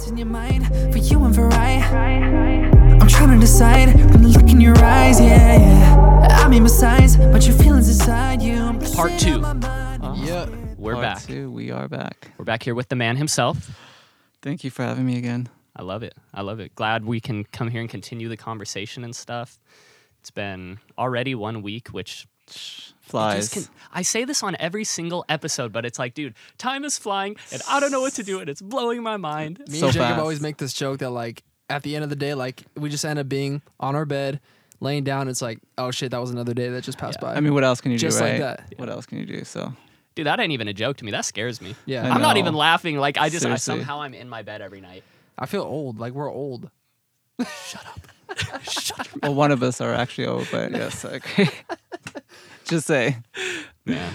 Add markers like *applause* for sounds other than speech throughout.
What's in your mind for you and for I? I'm trying to decide from the look in your eyes, yeah, yeah. I mean, besides, but your feelings inside you. Part two. my mind. Uh-huh. Yeah. We're Part back. Two, we are back. We're back here with the man himself. Thank you for having me again. I love it. I love it. Glad we can come here and continue the conversation and stuff. It's been already one week, which it Flies. just can, I say this on every single episode, but it's like, dude, time is flying, and I don't know what to do, and it's blowing my mind. Me So and Jacob fast. always make this joke that like at the end of the day, like we just end up being on our bed, laying down. It's like, oh shit, that was another day that just passed Yeah. by. I mean, what else can you Just do, Just like right? that. What else can you do? So Dude, that ain't even a joke to me. That scares me. yeah, I I'm not even laughing. Like I just I, somehow I'm in my bed every night. I feel old. Like we're old. Well, one of us are actually old, but yes, I agree. *laughs* Just say. Man.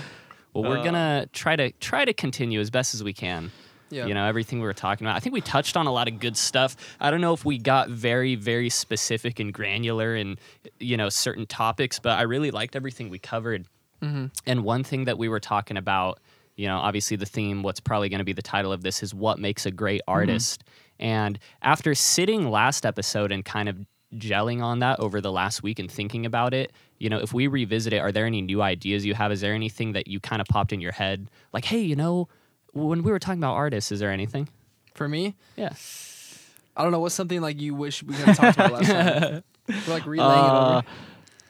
Well, we're Uh, gonna try to try to continue as best as we can. Yeah. You know, everything we were talking about. I think we touched on a lot of good stuff. I don't know if we got very, very specific and granular in, you know, certain topics, but I really liked everything we covered. Mm-hmm. And one thing that we were talking about, you know, obviously the theme, what's probably going to be the title of this is what makes a great artist. And after sitting last episode and kind of gelling on that over the last week and thinking about it, you know, if we revisit it, are there any new ideas you have? Is there anything that you kind of popped in your head? Like, hey, you know, when we were talking about artists, is there anything? For me, Yeah. I don't know. What's something like you wish we could have talked about last time? *laughs* We're like relaying Uh, it over.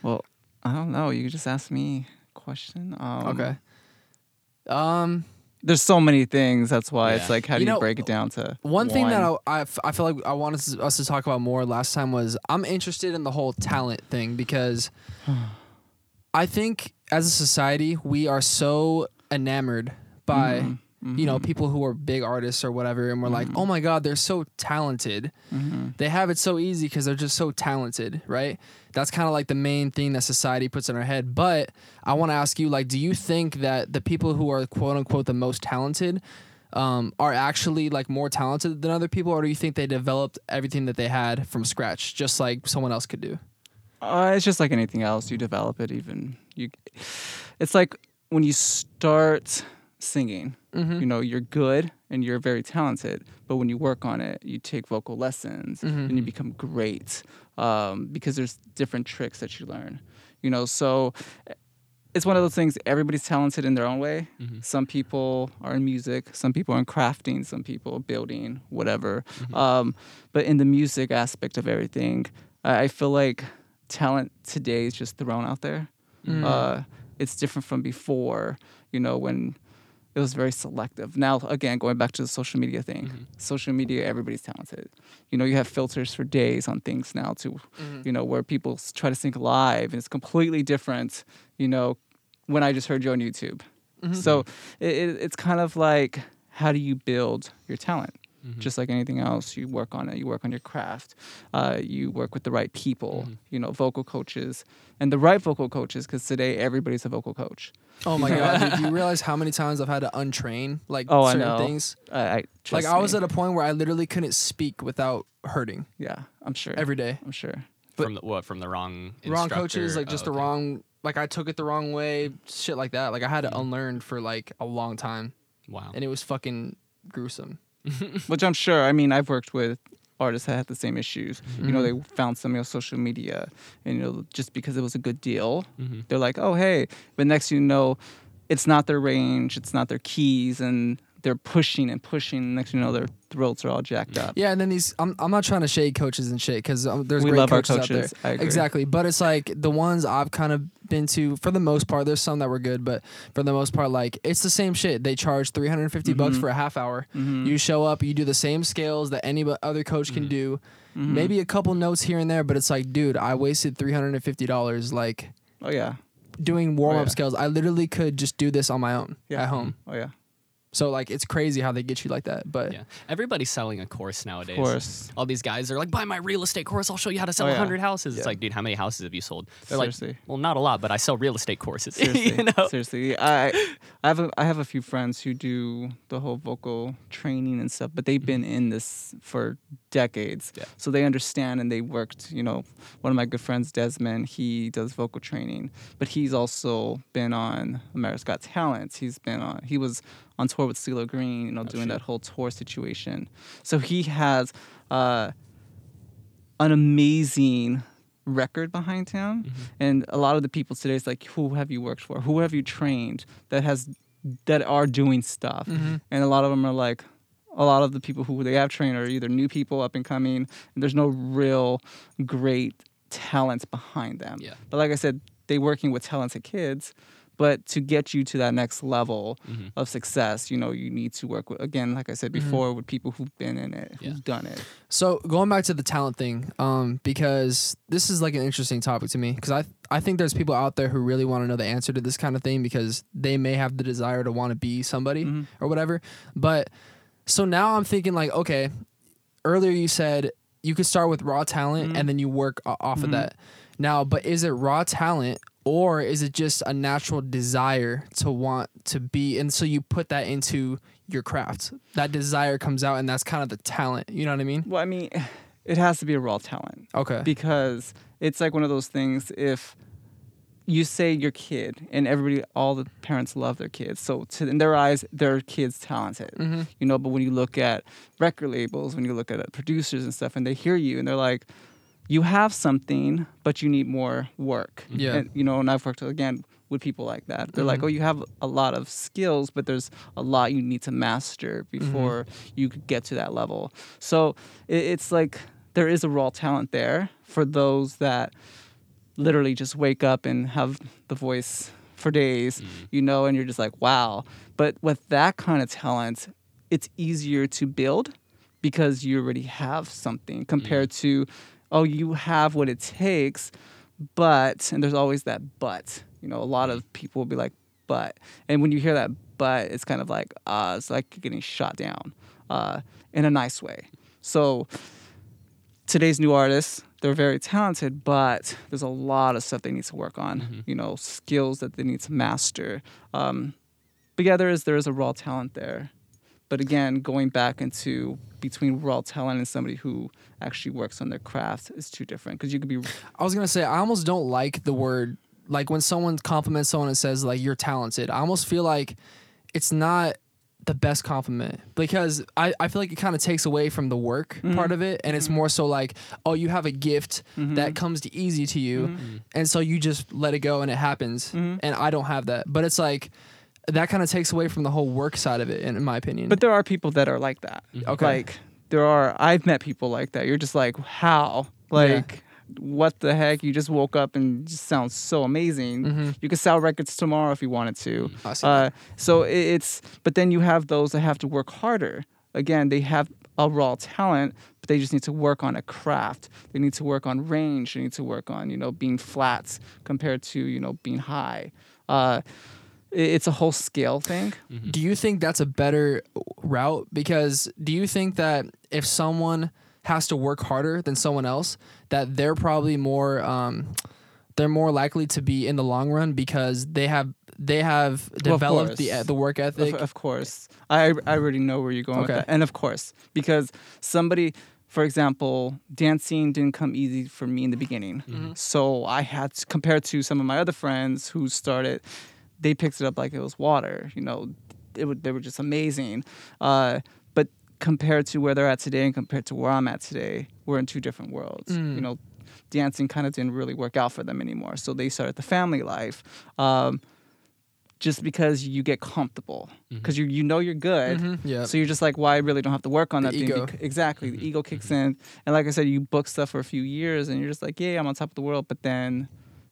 well, I don't know. You just ask me a question. Um, Okay. Um, There's so many things. That's why Yeah. it's like, how do You you, know, break it down to one thing that I I feel like I wanted us- to talk about more last time was I'm interested in the whole talent thing because *sighs* I think as a society we are so enamored by Mhm, you know mhm, people who are big artists or whatever and we're like oh my god they're so talented mhm. they have it so easy because they're just so talented right that's kind of like the main thing that society puts in our head but i want to ask you like do you think that the people who are quote unquote the most talented um, are actually like more talented than other people or do you think they developed everything that they had from scratch just like someone else could do Uh, it's just like anything else. You develop it. Even you. It's like when you start singing. mm-hmm. You know, you're good and you're very talented, but when you work on it, you take vocal lessons Mhm. and you become great um, because there's different tricks that you learn. You know, so it's one of those things. Everybody's talented in their own way. Mhm. Some people are in music, some people are in crafting, some people building, whatever. Mhm. Um, but in the music aspect of everything, I, I feel like talent today is just thrown out there. Mm. Uh, it's different from before, you know, when it was very selective. Now, again, going back to the social media thing, Mhm. social media, everybody's talented. You know, you have filters for days on things now, too, Mhm. you know, where people try to sync live and it's completely different, you know, when I just heard you on YouTube. Mhm. So it, it's kind of like, how do you build your talent? Mhm. just like anything else you work on it you work on your craft uh, you work with the right people Mhm. you know vocal coaches and the right vocal coaches because today everybody's a vocal coach. Oh my god dude, do you *laughs* realize how many times i've had to untrain like Oh, I certain know. things? I, I like trust i was at a point where i literally couldn't speak without hurting. Yeah i'm sure. Every day. I'm sure. But- from the, what from the wrong wrong coaches like just Oh, the wrong like i took it the wrong way shit like that. Like i had to Mhm. unlearn for like a long time. Wow. and it was fucking gruesome *laughs* which i'm sure i mean i've worked with artists that had the same issues you know they found something on social media and you know just because it was a good deal Mhm. they're like oh hey but next you know it's not their range it's not their keys and they're pushing and pushing next thing you know their throats are all jacked up yeah and then these i'm, I'm not trying to shade coaches and shit because um, there's we great love our coaches, out there coaches exactly but it's like the ones i've kind of been to for the most part there's some that were good but for the most part like it's the same shit they charge 350 bucks Mhm. for a half hour Mhm. you show up you do the same scales that any other coach can Mhm. do Mhm. maybe a couple notes here and there but it's like dude i wasted $350 like Oh yeah. doing warm up yeah. skills. I literally could just do this on my own Yeah. at home. Oh yeah. So like it's crazy how they get you like that. But Yeah. Everybody's selling a course nowadays. Of course. All these guys are like, buy my real estate course. I'll show you how to sell Oh, a yeah. 100 houses. It's like, dude, how many houses have you sold? They're Seriously. like, well, not a lot, but I sell real estate courses. *laughs* Seriously. you know? Seriously. I I have a, I have a few friends who do the whole vocal training and stuff, but they've been mm-hmm. in this for decades. Yeah. So they understand and they worked, you know, one of my good friends Desmond, he does vocal training, but he's also been on America's Got Talent. He's been on he was on tour with CeeLo Green, you know, doing shit. that whole tour situation. So he has uh, an amazing record behind him, and a lot of the people today is like, who have you worked for? Who have you trained that has that are doing stuff? Mm-hmm. And a lot of them are like. A lot of the people who they have trained are either new people up and coming, and there's no real great talent behind them. Yeah. But like I said, they working with talented kids. But to get you to that next level Mm-hmm. of success, you know, you need to work with again, like I said before, with people who've been in it, who've Yeah. done it. So going back to the talent thing, um, because this is like an interesting topic to me, because I I think there's people out there who really want to know the answer to this kind of thing because they may have the desire to want to be somebody Mhm. or whatever. But so now I'm thinking like, okay, earlier you said you could start with raw talent Mhm. and then you work off of Mhm. that. Now, but is it raw talent or is it just a natural desire to want to be and so you put that into your craft. That desire comes out and that's kind of the talent, you know what I mean? Well, I mean, *sighs* it has to be a raw talent Okay. because it's like one of those things. If you say your kid and everybody, all the parents love their kids, so to, in their eyes, their kid's talented. mm-hmm. you know but when you look at record labels when you look at producers and stuff and they hear you and they're like you have something but you need more work Yeah. and you know and i've worked again with people like that they're like Mhm. oh you have a lot of skills but there's a lot you need to master mm-hmm. before you could get to that level so it, it's like there is a raw talent there for those that literally just wake up and have the voice for days, mm-hmm. you know, and you're just like, wow. But with that kind of talent, it's easier to build because you already have something compared mm-hmm. to, oh, you have what it takes, but, and there's always that but. You know, a lot of people will be like, but. And when you hear that but, it's kind of like, uh, it's like you're getting shot down uh, in a nice way. So, today's new artists they're very talented but there's a lot of stuff they need to work on you know skills that they need to master um, but yeah there is there is a raw talent there but again going back into between raw talent and somebody who actually works on their craft is too different because you could be I was gonna say I almost don't like the word like when someone compliments someone and says like you're talented. I almost feel like it's not the best compliment because I, I feel like it kind of takes away from the work mm-hmm. part of it and it's mm-hmm. more so like oh you have a gift mm-hmm. that comes to easy to you and so you just let it go and it happens and I don't have that. But it's like that kind of takes away from the whole work side of it in, in my opinion. But there are people that are like that. Okay. like there are i've met people like that. You're just like how? Like what the heck? You just woke up and just sounds so amazing. Mhm. you could sell records tomorrow if you wanted to. I see. Uh, so i- it's but then you have those that have to work harder. Again they have a raw talent but they just need to work on a craft. They need to work on range. They need to work on you know being flats compared to you know being high. Uh, i- it's a whole scale thing. Do you think that's a better route? Because do you think that if someone has to work harder than someone else, that they're probably more um, they're more likely to be in the long run because they have they have Well, developed the the work ethic. of course, I I already know where you're going Okay. with that, and of course, because somebody, for example, dancing didn't come easy for me in the beginning, so I had to, compared to some of my other friends who started, they picked it up like it was water. You know, it would, they were just amazing. Uh, but compared to where they're at today and compared to where I'm at today, we're in two different worlds. Mm. You know, dancing kind of didn't really work out for them anymore, so they started the family life. Um, just because you get comfortable because you you know you're good Mhm, yeah. so you're just like well i really don't have to work on The that thing ego. bec- exactly the ego kicks in and like i said you book stuff for a few years and you're just like yeah i'm on top of the world but then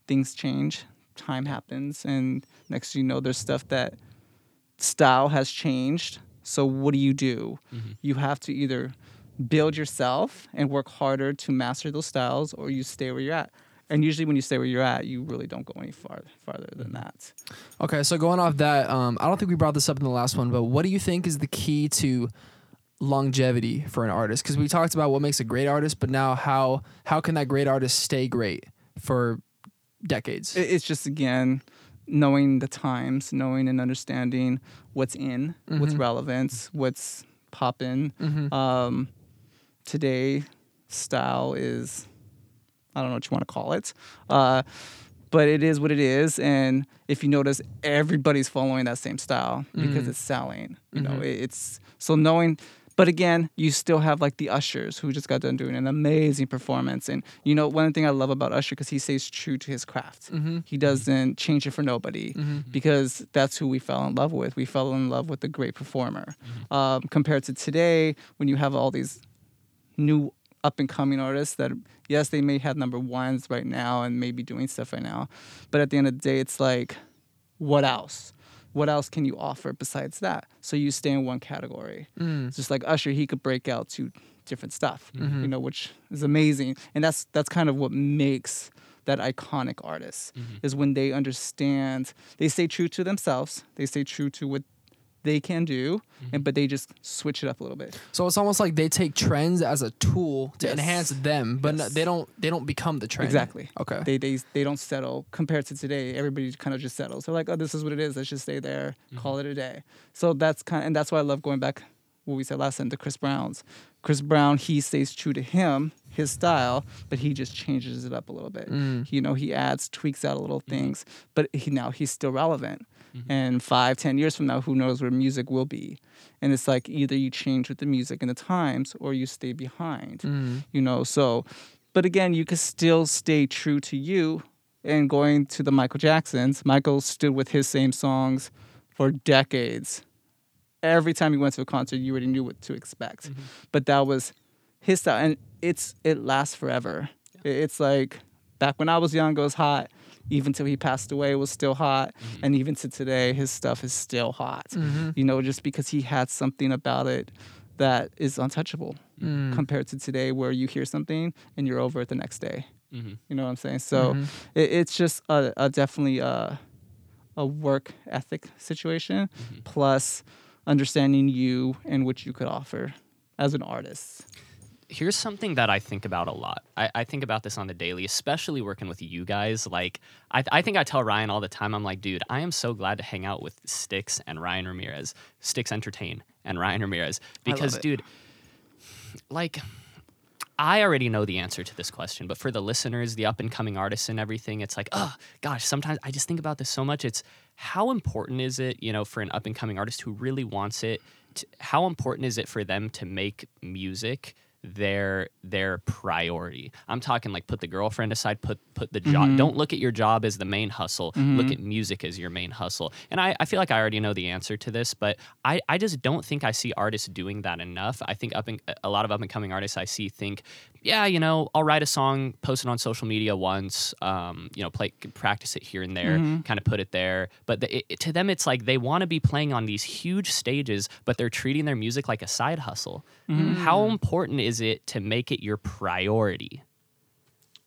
things change time happens and next you know there's stuff that style has changed. So what do you do? You have to either build yourself and work harder to master those styles or you stay where you're at. And usually when you stay where you're at you really don't go any far, farther than that. Okay, so going off that, um, I don't think we brought this up in the last one, but what do you think is the key to longevity for an artist? Because we talked about what makes a great artist, but now how how can that great artist stay great for decades? It's just again knowing the times, knowing and understanding what's in, what's Mhm. relevant, what's popping. Mhm. Um, today, style is I don't know what you want to call it, uh, but it is what it is. And if you notice, everybody's following that same style because Mhm. it's selling. You know, Mhm. it, it's so knowing. But again, you still have like the ushers who just got done doing an amazing performance. And you know, one thing I love about Usher because he stays true to his craft. Mm-hmm. He doesn't change it for nobody Mm-hmm. because that's who we fell in love with. We fell in love with a great performer. Mm-hmm. Um, compared to today, when you have all these new up and coming artists that, yes, they may have number ones right now and maybe doing stuff right now, but at the end of the day, it's like, what else? What else can you offer besides that? So you stay in one category. Mm. It's just like Usher, he could break out to different stuff, Mhm. you know, which is amazing. And that's that's kind of what makes that iconic artist is when they understand, they stay true to themselves, they stay true to what they can do, and mm-hmm. but they just switch it up a little bit. So it's almost like they take trends as a tool to Yes. enhance them, but no- they don't they don't become the trend. Exactly. Okay. They they they don't settle compared to today. Everybody kind of just settles. They're like, oh, this is what it is. Let's just stay there, mm-hmm. call it a day. So that's kind, of, and that's why I love going back. What we said last time to Chris Brown's. Chris Brown, he stays true to him, his style, but he just changes it up a little bit. Mm. You know, he adds, tweaks out a little mm-hmm. things, but he now he's still relevant. And five, ten years from now, who knows where music will be? And it's like either you change with the music and the times, or you stay behind Mm. you know? So but again you could still stay true to you and going to the michael jacksons. Michael stood with his same songs for decades. Every time you went to a concert you already knew what to expect. But that was his style and it's it lasts forever. I- it's like back when i was young it was hot even till he passed away was still hot and even to today his stuff is still hot Mhm. you know just because he had something about it that is untouchable Mm. compared to today where you hear something and you're over it the next day Mhm. you know what i'm saying so Mhm. it, it's just a, a definitely a, a work ethic situation plus understanding you and what you could offer as an artist here's something that I think about a lot. I, I think about this on the daily, especially working with you guys. Like, I, I think I tell Ryan all the time, I'm like, dude, I am so glad to hang out with Sticks and Ryan Ramirez, Sticks Entertain and Ryan Ramirez. Because, dude, like, I already know the answer to this question, but for the listeners, the up and coming artists and everything, it's like, oh gosh, sometimes I just think about this so much. It's how important is it, you know, for an up and coming artist who really wants it? To, how important is it for them to make music their their priority? I'm talking like put the girlfriend aside, put put the job. Mm-hmm. Don't look at your job as the main hustle. Mm-hmm. Look at music as your main hustle. And I, I feel like I already know the answer to this, but I, I just don't think I see artists doing that enough. I think up and a lot of up and coming artists I see think, yeah, you know, I'll write a song, post it on social media once, um, you know, play practice it here and there, kind of put it there. But the, it, to them, it's like they want to be playing on these huge stages, but they're treating their music like a side hustle. How important is it to make it your priority?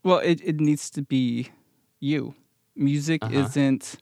well it, it needs to be you music Uh-huh. isn't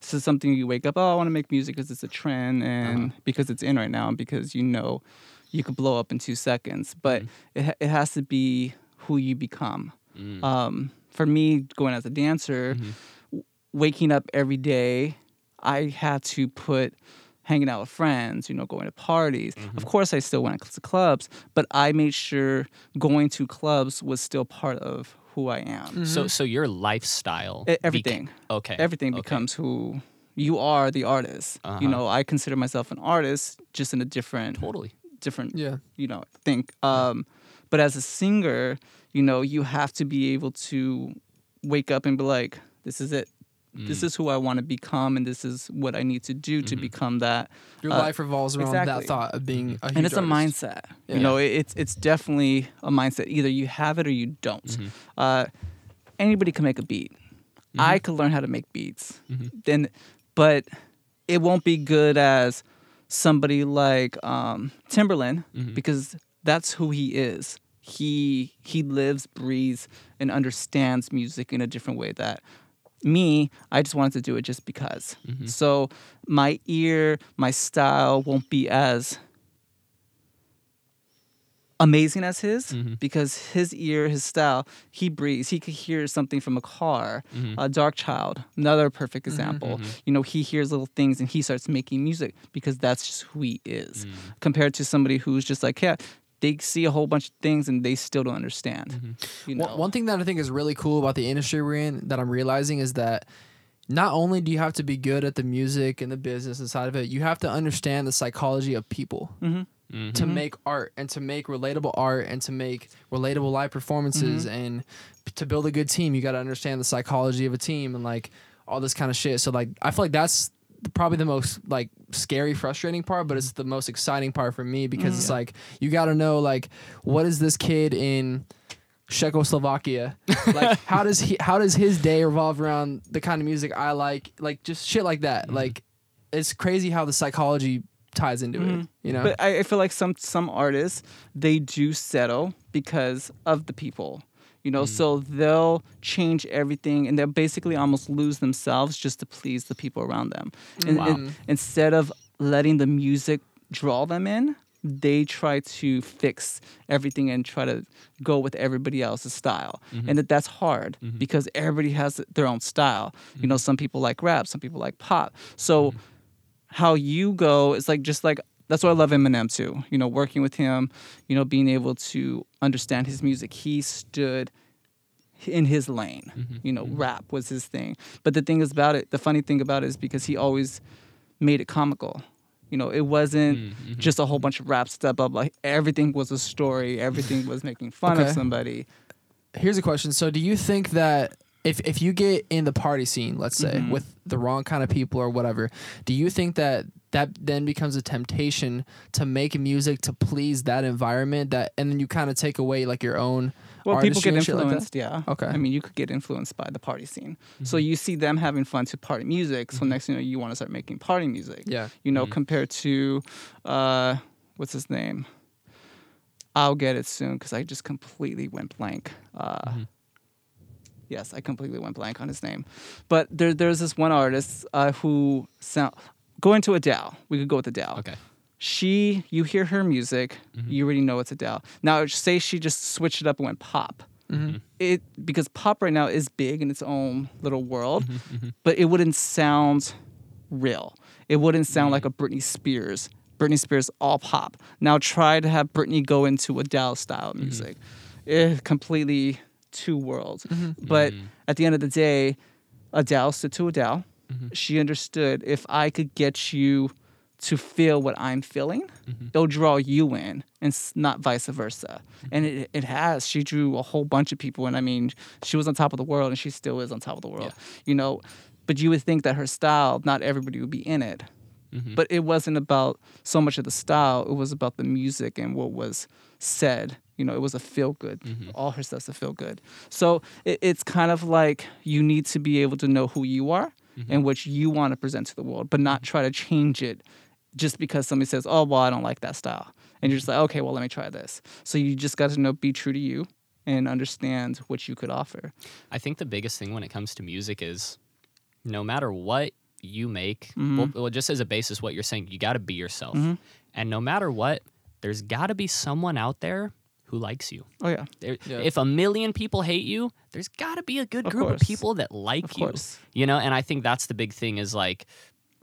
so something you wake up oh i want to make music because it's a trend and because it's in right now and because you know you could blow up in two seconds but it, ha- it has to be who you become. Mm. um, for me going as a dancer w- waking up every day i had to put hanging out with friends you know going to parties. Of course i still went to clubs but i made sure going to clubs was still part of who i am. So, so your lifestyle, beca- everything. okay, everything okay. becomes who you are the artist. Uh-huh. you know i consider myself an artist just in a different totally. Different Yeah. you know think um but as a singer you know you have to be able to wake up and be like this is it this Mm. is who i want to become and this is what i need to do Mm-hmm. to become that Your Uh, life revolves around that thought of being a huge and it's a mindset Yeah. you know it, it's it's definitely a mindset either you have it or you don't Mm-hmm. uh anybody can make a beat i could learn how to make beats Mm-hmm. then but it won't be good as somebody like um Timbaland Mm-hmm. because that's who he is he he lives breathes and understands music in a different way that me i just wanted to do it just because Mm-hmm. so my ear my style won't be as amazing as his Mm-hmm. because his ear his style he breathes he could hear something from a car Mm-hmm. a Darkchild another perfect example you know he hears little things and he starts making music because that's just who he is Mm-hmm. compared to somebody who's just like yeah they see a whole bunch of things and they still don't understand. You know, One, one thing that I think is really cool about the industry we're in that I'm realizing is that not only do you have to be good at the music and the business inside of it, you have to understand the psychology of people Mm-hmm. To mm-hmm. make art and to make relatable art and to make relatable live performances Mm-hmm. and to build a good team. You got to understand the psychology of a team and like all this kind of shit. So like I feel like that's probably the most like scary frustrating part but it's the most exciting part for me because mm, it's like you got to know like what is this kid in Czechoslovakia. like *laughs* how does he how does his day revolve around the kind of music I like? Like just shit like that. Mm-hmm. Like it's crazy how the psychology ties into it. Mm-hmm. You know? But I, I feel like some some artists they do settle because of the people. You know, mm. so they'll change everything and they'll basically almost lose themselves just to please the people around them. And, and instead of letting the music draw them in, they try to fix everything and try to go with everybody else's style. Mm-hmm. And that that's hard mm-hmm. because everybody has their own style. You know, some people like rap, some people like pop. So how you go is like just like that's why I love Eminem too. You know, working with him, you know, being able to understand his music. He stood in his lane. Mm-hmm. You know, mm-hmm. rap was his thing. But the thing is about it, the funny thing about it is because he always made it comical. You know, it wasn't mm-hmm. just a whole bunch of rap stuff, blah blah. Everything was a story. Everything was making fun Okay. of somebody. Here's a question. So, do you think that if if you get in the party scene, let's say, Mm-hmm. with the wrong kind of people or whatever, do you think that that then becomes a temptation to make music to please that environment that, and then you kind of take away like your own. Well, people get and shit like influenced, yeah. Okay. I mean, you could get influenced by the party scene. So you see them having fun to party music. So next thing you know, you want to start making party music. Yeah. You know, compared to, uh, what's his name? I'll get it soon because I just completely went blank. Uh, Yes, I completely went blank on his name. But there, there's this one artist uh, who sound. Go into Adele. We could go with Adele Okay. she you hear her music Mm-hmm. you already know it's adele now say she just switched it up and went pop Mm-hmm. it because pop right now is big in its own little world Mm-hmm, but it wouldn't sound real it wouldn't sound like a britney spears britney spears all pop now try to have britney go into adele style Mm-hmm. music eh, completely two worlds mm-hmm. but mm-hmm. at the end of the day adele said to adele mm-hmm. she understood if i could get you to feel what I'm feeling, they'll draw you in, and not vice versa. And it, it has. She drew a whole bunch of people, and I mean, she was on top of the world, and she still is on top of the world. You know, but you would think that her style, not everybody would be in it. But it wasn't about so much of the style; it was about the music and what was said. You know, it was a feel good. Mm-hmm. All her stuff's a feel good. So it, it's kind of like you need to be able to know who you are mm-hmm. and what you want to present to the world, but not mm-hmm. try to change it just because somebody says, "Oh, well, I don't like that style," and you're just like, "Okay, well, let me try this." So you just got to know, be true to you, and understand what you could offer. I think the biggest thing when it comes to music is no matter what you make, Mm-hmm. well, well, just as a basis, what you're saying, you got to be yourself. And no matter what, there's got to be someone out there who likes you. Oh yeah, There, Yeah. If a million people hate you, there's got to be a good Of group course. of people that like Of you. course. You know, and I think that's the big thing is like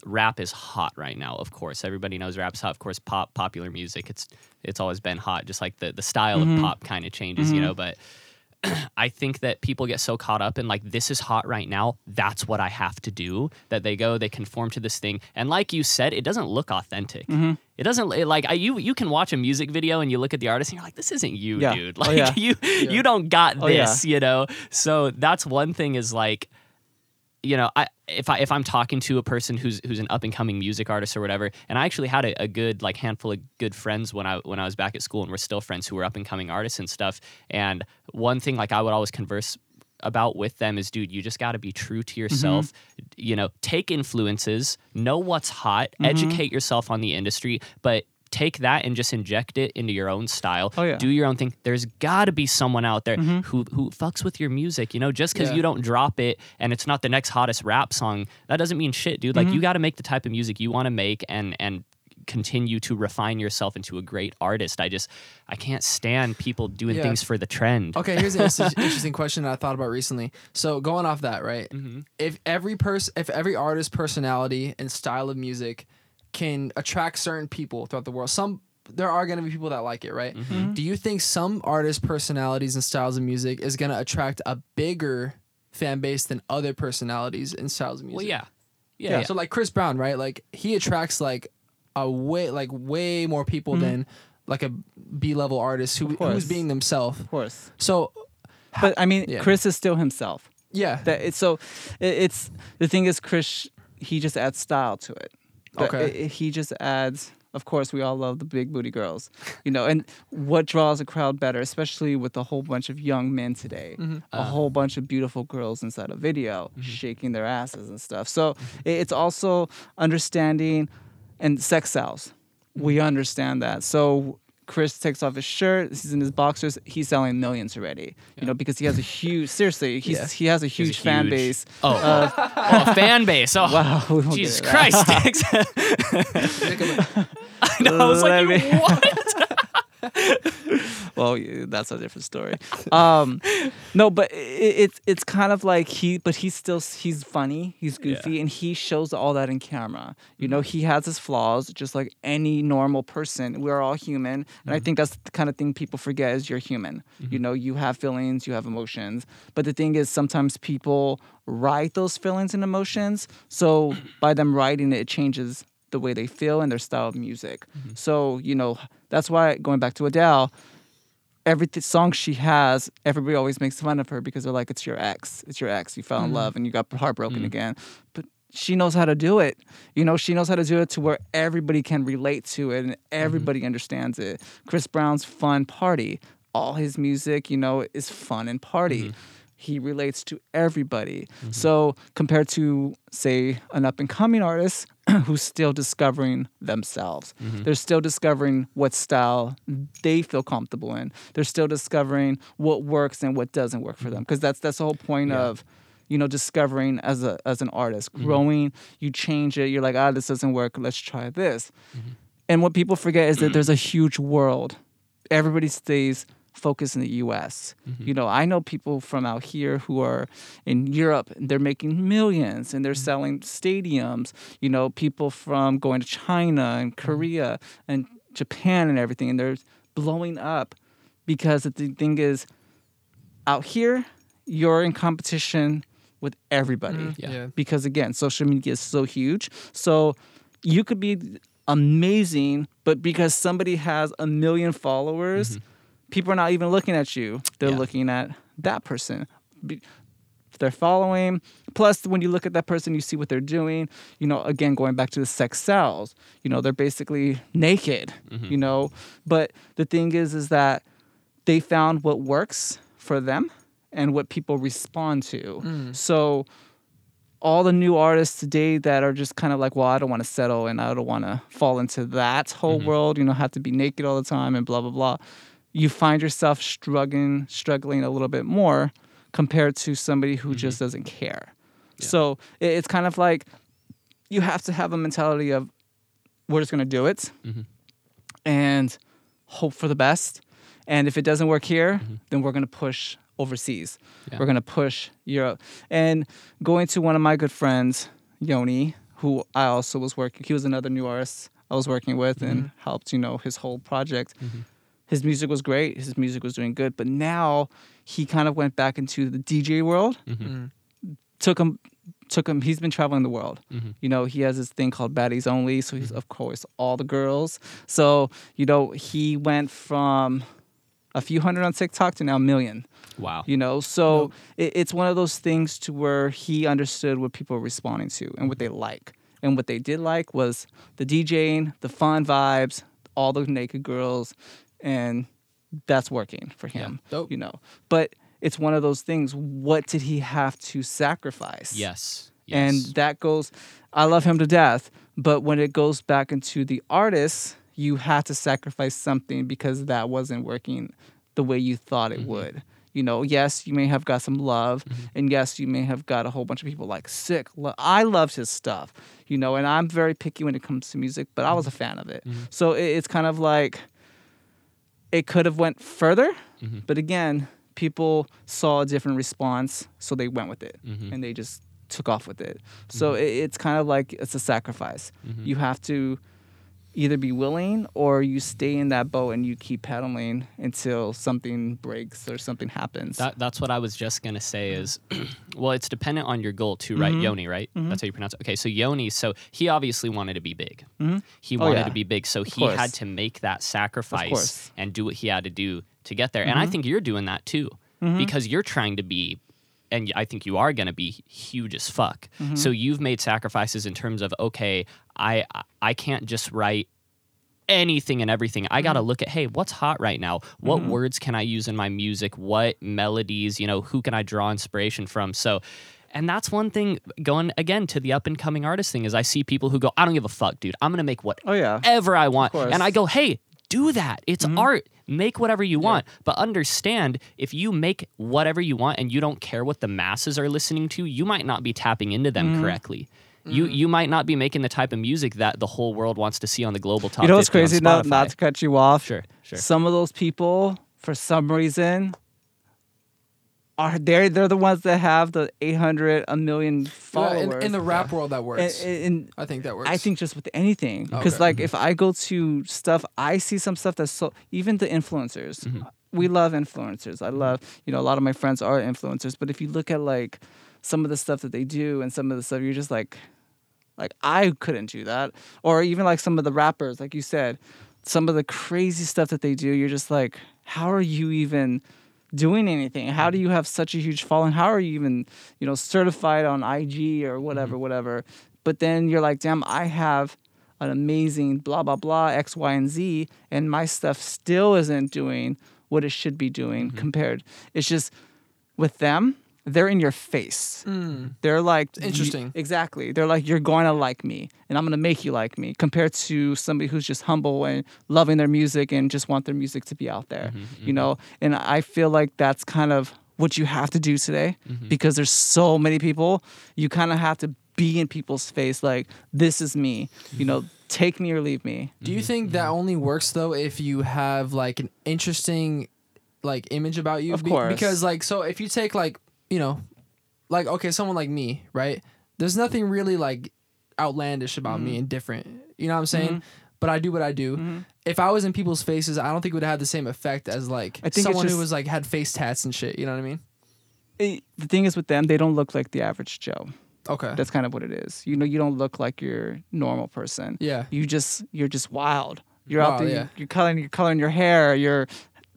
rap is hot right now. Of course, everybody knows rap's hot. Of course, pop popular music it's it's always been hot. Just like the the style Mm-hmm. of pop kind of changes, you know. But *clears throat* I think that people get so caught up in like this is hot right now. That's what I have to do. That they go, they conform to this thing, and like you said, it doesn't look authentic. Mm-hmm. It doesn't it, like I, you. You can watch a music video and you look at the artist and you're like, this isn't you, Yeah. dude. Oh, Like yeah. *laughs* you, you don't got Oh, yeah. this, you know. So that's one thing is like you know, I if I if I'm talking to a person who's who's an up and coming music artist or whatever, and I actually had a, a good like handful of good friends when I when I was back at school, and we're still friends who were up and coming artists and stuff. And one thing like I would always converse about with them is, dude, you just got to be true to yourself. Mm-hmm. You know, take influences, know what's hot, mm-hmm. educate yourself on the industry, but take that and just inject it into your own style. Oh, yeah. Do your own thing. There's got to be someone out there who who fucks with your music. You know, just because Yeah. you don't drop it and it's not the next hottest rap song, that doesn't mean shit, dude. Like you got to make the type of music you want to make and and continue to refine yourself into a great artist. I just I can't stand people doing Yeah. things for the trend. Okay, here's an *laughs* interesting question that I thought about recently. So going off that, right? Mm-hmm. If every person, if every artist's personality and style of music can attract certain people throughout the world, some there are gonna be people that like it, right? Mm-hmm. Do you think some artists' personalities and styles of music is gonna attract a bigger fan base than other personalities and styles of music? Well, yeah. Yeah. Yeah. yeah. So like Chris Brown, right? Like he attracts like a way like way more people than like a B level artist who who's being themselves. Of course. So But I mean, Yeah. Chris is still himself. yeah, That it's so it, it's the thing is Chris he just adds style to it. But Okay. it- it- he just adds of course we all love the big booty girls. You know, and what draws a crowd better, especially with a whole bunch of young men today. Mm-hmm. A uh-huh. whole bunch of beautiful girls inside a video mm-hmm. shaking their asses and stuff. So mm-hmm. it- it's also understanding and sex sells. We understand that. So Chris takes off his shirt. He's in his boxers. He's selling millions already. You know, because he has a huge. Seriously, *laughs* he's Yeah. he has a huge, He's a fan base. Oh, *laughs* oh, a fan base. Oh, Wow, we won't get Jesus into that. Christ. *laughs* I know. I was like, me- what? *laughs* well, that's a different story. Um, no, but it, it's it's kind of like he, but he's still he's funny, he's goofy, and he shows all that in camera. You know, mm-hmm. he has his flaws, just like any normal person. We're all human, and I mm-hmm. think that's the kind of thing people forget is you're human. You mm-hmm. know, you have feelings, you have emotions, but the thing is, sometimes people write those feelings and emotions. So *coughs* by them writing it, it changes the way they feel and their style of music. So you know, that's why going back to Adele every th- song she has, everybody always makes fun of her because they're like, "It's your ex. It's your ex. You fell in mm-hmm. love and you got heartbroken mm. again." But she knows how to do it. You know, she knows how to do it to where everybody can relate to it and mm-hmm. everybody understands it. Chris Brown's fun party. All his music, you know, is fun and party. Mm-hmm. He relates to everybody. Mm-hmm. So compared to, say, an up and coming artist *clears throat* who's still discovering themselves, mm-hmm. they're still discovering what style they feel comfortable in. They're still discovering what works and what doesn't work for mm-hmm. them. Because that's that's the whole point of you know discovering as a as an artist. Growing you change it you're like ah this doesn't work let's try this. And what people forget is that *clears throat* there's a huge world. Everybody stays focused in the US. Mm-hmm. You know, I know people from out here who are in Europe and they're making millions and they're mm-hmm. selling stadiums. You know, people from going to China and mm-hmm. Korea and Japan and everything and they're blowing up because the thing is out here you're in competition with everybody mm, Yeah. yeah. because again, social media is so huge. So you could be amazing, but because somebody has a million followers, people are not even looking at you. They're Yeah. looking at that person. Be- They're following. Plus, when you look at that person, you see what they're doing. You know, again, going back to the sex sells, You know, they're basically naked. Mm-hmm. You know, but the thing is, is that they found what works for them and what people respond to. Mm. So all the new artists today that are just kind of like, well, I don't want to settle and I don't want to fall into that whole mm-hmm. world, you know, have to be naked all the time and blah blah blah. You find yourself struggling struggling a little bit more compared to somebody who just mm-hmm. doesn't care. So it, it's kind of like you have to have a mentality of we're just going to do it mm-hmm. and hope for the best. And if it doesn't work here, mm-hmm. then we're going to push overseas. Yeah. We're going to push Europe. And going to one of my good friends, Yoni, who I also was working, he was another new artist I was working with and helped, you know, his whole project. His music was great. His music was doing good. But now he kind of went back into the DJ world. Mm-hmm. Mm-hmm. Took him took him he's been traveling the world mm-hmm. you know he has this thing called baddies only so he's of course all the girls so you know he went from a few hundred on tiktok to now a million Wow. you know so it, it's one of those things to where he understood what people were responding to and what they like and what they did like was the djing the fun vibes all the naked girls and that's working for him Dope. you know. But it's one of those things what did he have to sacrifice? Yes. and that goes i love him to death but when it goes back into the artist you have to sacrifice something because that wasn't working the way you thought it mm-hmm. would. You know yes you may have got some love mm-hmm. and yes you may have got a whole bunch of people like sick. Lo- i loved his stuff you know and i'm very picky when it comes to music but i was a mm-hmm. fan of it. So it, it's kind of like it could have went further mm-hmm. but again people saw a different response so they went with it mm-hmm. and they just took off with it. So mm-hmm. it, it's kind of like it's a sacrifice. You have to either be willing or you stay in that boat and you keep paddling until something breaks or something happens. That, that's what I was just gonna say is, *clears throat* well, it's dependent on your goal too, right? Mm-hmm. Yoni, right? That's how you pronounce it. Okay, so Yoni, so he obviously wanted to be big. He Oh, wanted yeah. to be big, so he course. had to make that sacrifice. Mm-hmm. and do what he had to do to get there. And I think you're doing that too, because you're trying to be. And I think you are going to be huge as fuck. Mm-hmm. So you've made sacrifices in terms of okay, I I can't just write anything and everything. I Mm-hmm. got to look at, hey, what's hot right now? What words can I use in my music? What melodies, you know, who can I draw inspiration from? So, and that's one thing going again to the up and coming artist thing is I see people who go, I don't give a fuck, dude. I'm going to make oh yeah. whatever I want. Mm-hmm. And I go, hey, do that. It's art. Make whatever you want. But understand if you make whatever you want and you don't care what the masses are listening to, you might not be tapping into them Mm-hmm. correctly. You you might not be making the type of music that the whole world wants to see on the global top. You know what's crazy? Not, not to cut you off. Sure, sure. Some of those people, for some reason, are they they're the ones that have the 800, a million Yeah, followers. in, in the rap world, that And- works. and- I think that works. I think just with anything, because Okay. like mm-hmm. if I go to stuff, I see some stuff that's so even the influencers. Mm-hmm. We love influencers. I love you know a lot of my friends are influencers, but if you look at like some of the stuff that they do and some of the stuff, you're just like, like I couldn't do that, or even like some of the rappers, like you said, some of the crazy stuff that they do, you're just like, how are you even? Doing anything? How do mm-hmm. you have such a huge following? How are you even you know certified on ig or whatever mm-hmm. whatever? But then you're like damn i have an amazing blah blah blah x y and z and my stuff still isn't doing what it should be doing mm-hmm. compared. It's just with them they're in your face. Mm. They're like interesting. exactly. They're like you're going to like me and i'm going to make you like me compared to somebody who's just humble and loving their music and just want their music to be out there mm-hmm, mm-hmm. you know? And i feel like that's kind of what you have to do today mm-hmm. because there's so many people. You kind of have to be in people's face like this is me you know? Take me or leave me. Do you think that only works though if you have like an interesting like image about you? Of Be- course. because like so if you take like you know, like okay, someone like me, right? There's nothing really like outlandish about Mm-hmm. me and different. You know what I'm saying? Mm-hmm. But I do what I do. Mm-hmm. If I was in people's faces, I don't think it would have the same effect as like I think someone who was like had face tats and shit. You know what I mean? It- the thing is with them they don't look like the average joe Okay. that's kind of what it is you know you don't look like your normal person yeah. you just you're just wild. You're out there. yeah. You're coloring. You're coloring your hair. You're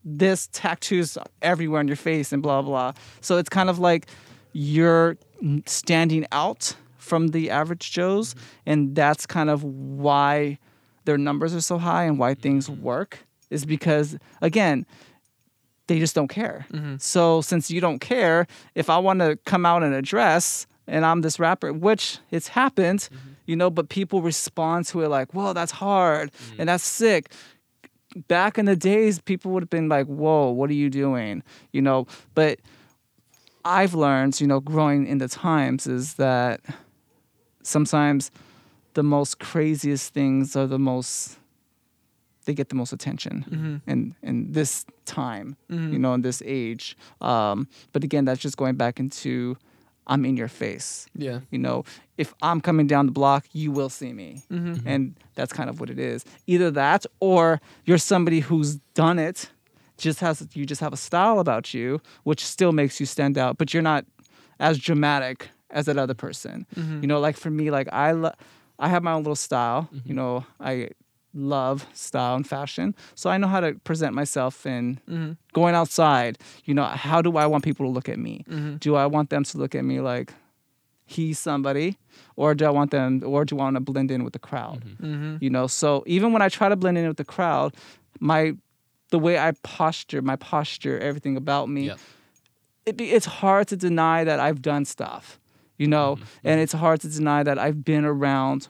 this tattoos everywhere on your face and blah blah. So it's kind of like you're standing out from the average Joes, and that's kind of why their numbers are so high and why mm-hmm. things work is because again they just don't care. Mm-hmm. So since you don't care, if I want to come out in a dress and I'm this rapper, which it's happened, mm-hmm. you know, but people respond to it like, "Whoa, that's hard and that's sick." Back in the days, people would have been like, "Whoa, what are you doing?" You know, but I've learned, you know, growing in the times is that sometimes the most craziest things are the most they get the most attention in in this time you know in this age um, but again that's just going back into i'm in your face Yeah. you know if i'm coming down the block you will see me. Mm-hmm. Mm-hmm. And that's kind of what it is. Either that or you're somebody who's done it just has you just have a style about you which still makes you stand out but you're not as dramatic as that other person. Mm-hmm. You know like for me like i lo- i have my own little style. You know i love style and fashion so i know how to present myself in going outside. You know how do i want people to look at me? Do i want them to look at me like he's somebody or do i want them or do i want to blend in with the crowd? Mm-hmm. Mm-hmm. You know so even when i try to blend in with the crowd my the way i posture my posture everything about me Yep. it, be- it's hard to deny that i've done stuff you know? Mm-hmm. And it's hard to deny that i've been around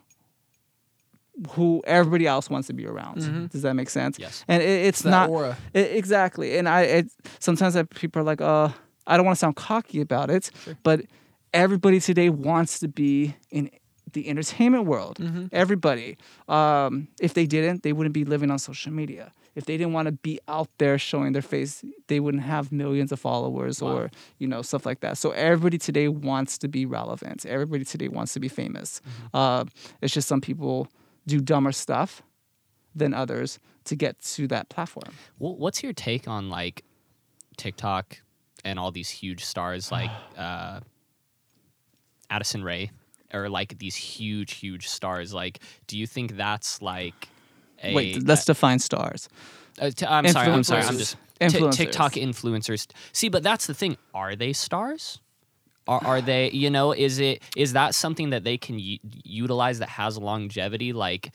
who everybody else wants to be around. Does that make sense? Yes. and it, it's That not aura. I- exactly. And I it, sometimes I, people are like, uh, I don't want to sound cocky about it, but everybody today wants to be in the entertainment world. Everybody. Um, if they didn't, they wouldn't be living on social media. If they didn't want to be out there showing their face, they wouldn't have millions of followers or you know stuff like that. So everybody today wants to be relevant. Everybody today wants to be famous. Uh, it's just some people do dumber stuff than others to get to that platform. Wh- What's your take on like TikTok and all these huge stars like *sighs* uh, Addison Rae or like these huge, huge stars? Like, do you think that's like a Wait, let's define stars. uh, t- I'm sorry, I'm sorry, I'm just Influencers. TikTok influencers. See, but that's the thing. Are they stars? Are, are they? You know, is it is that something that they can u- utilize that has longevity? Like,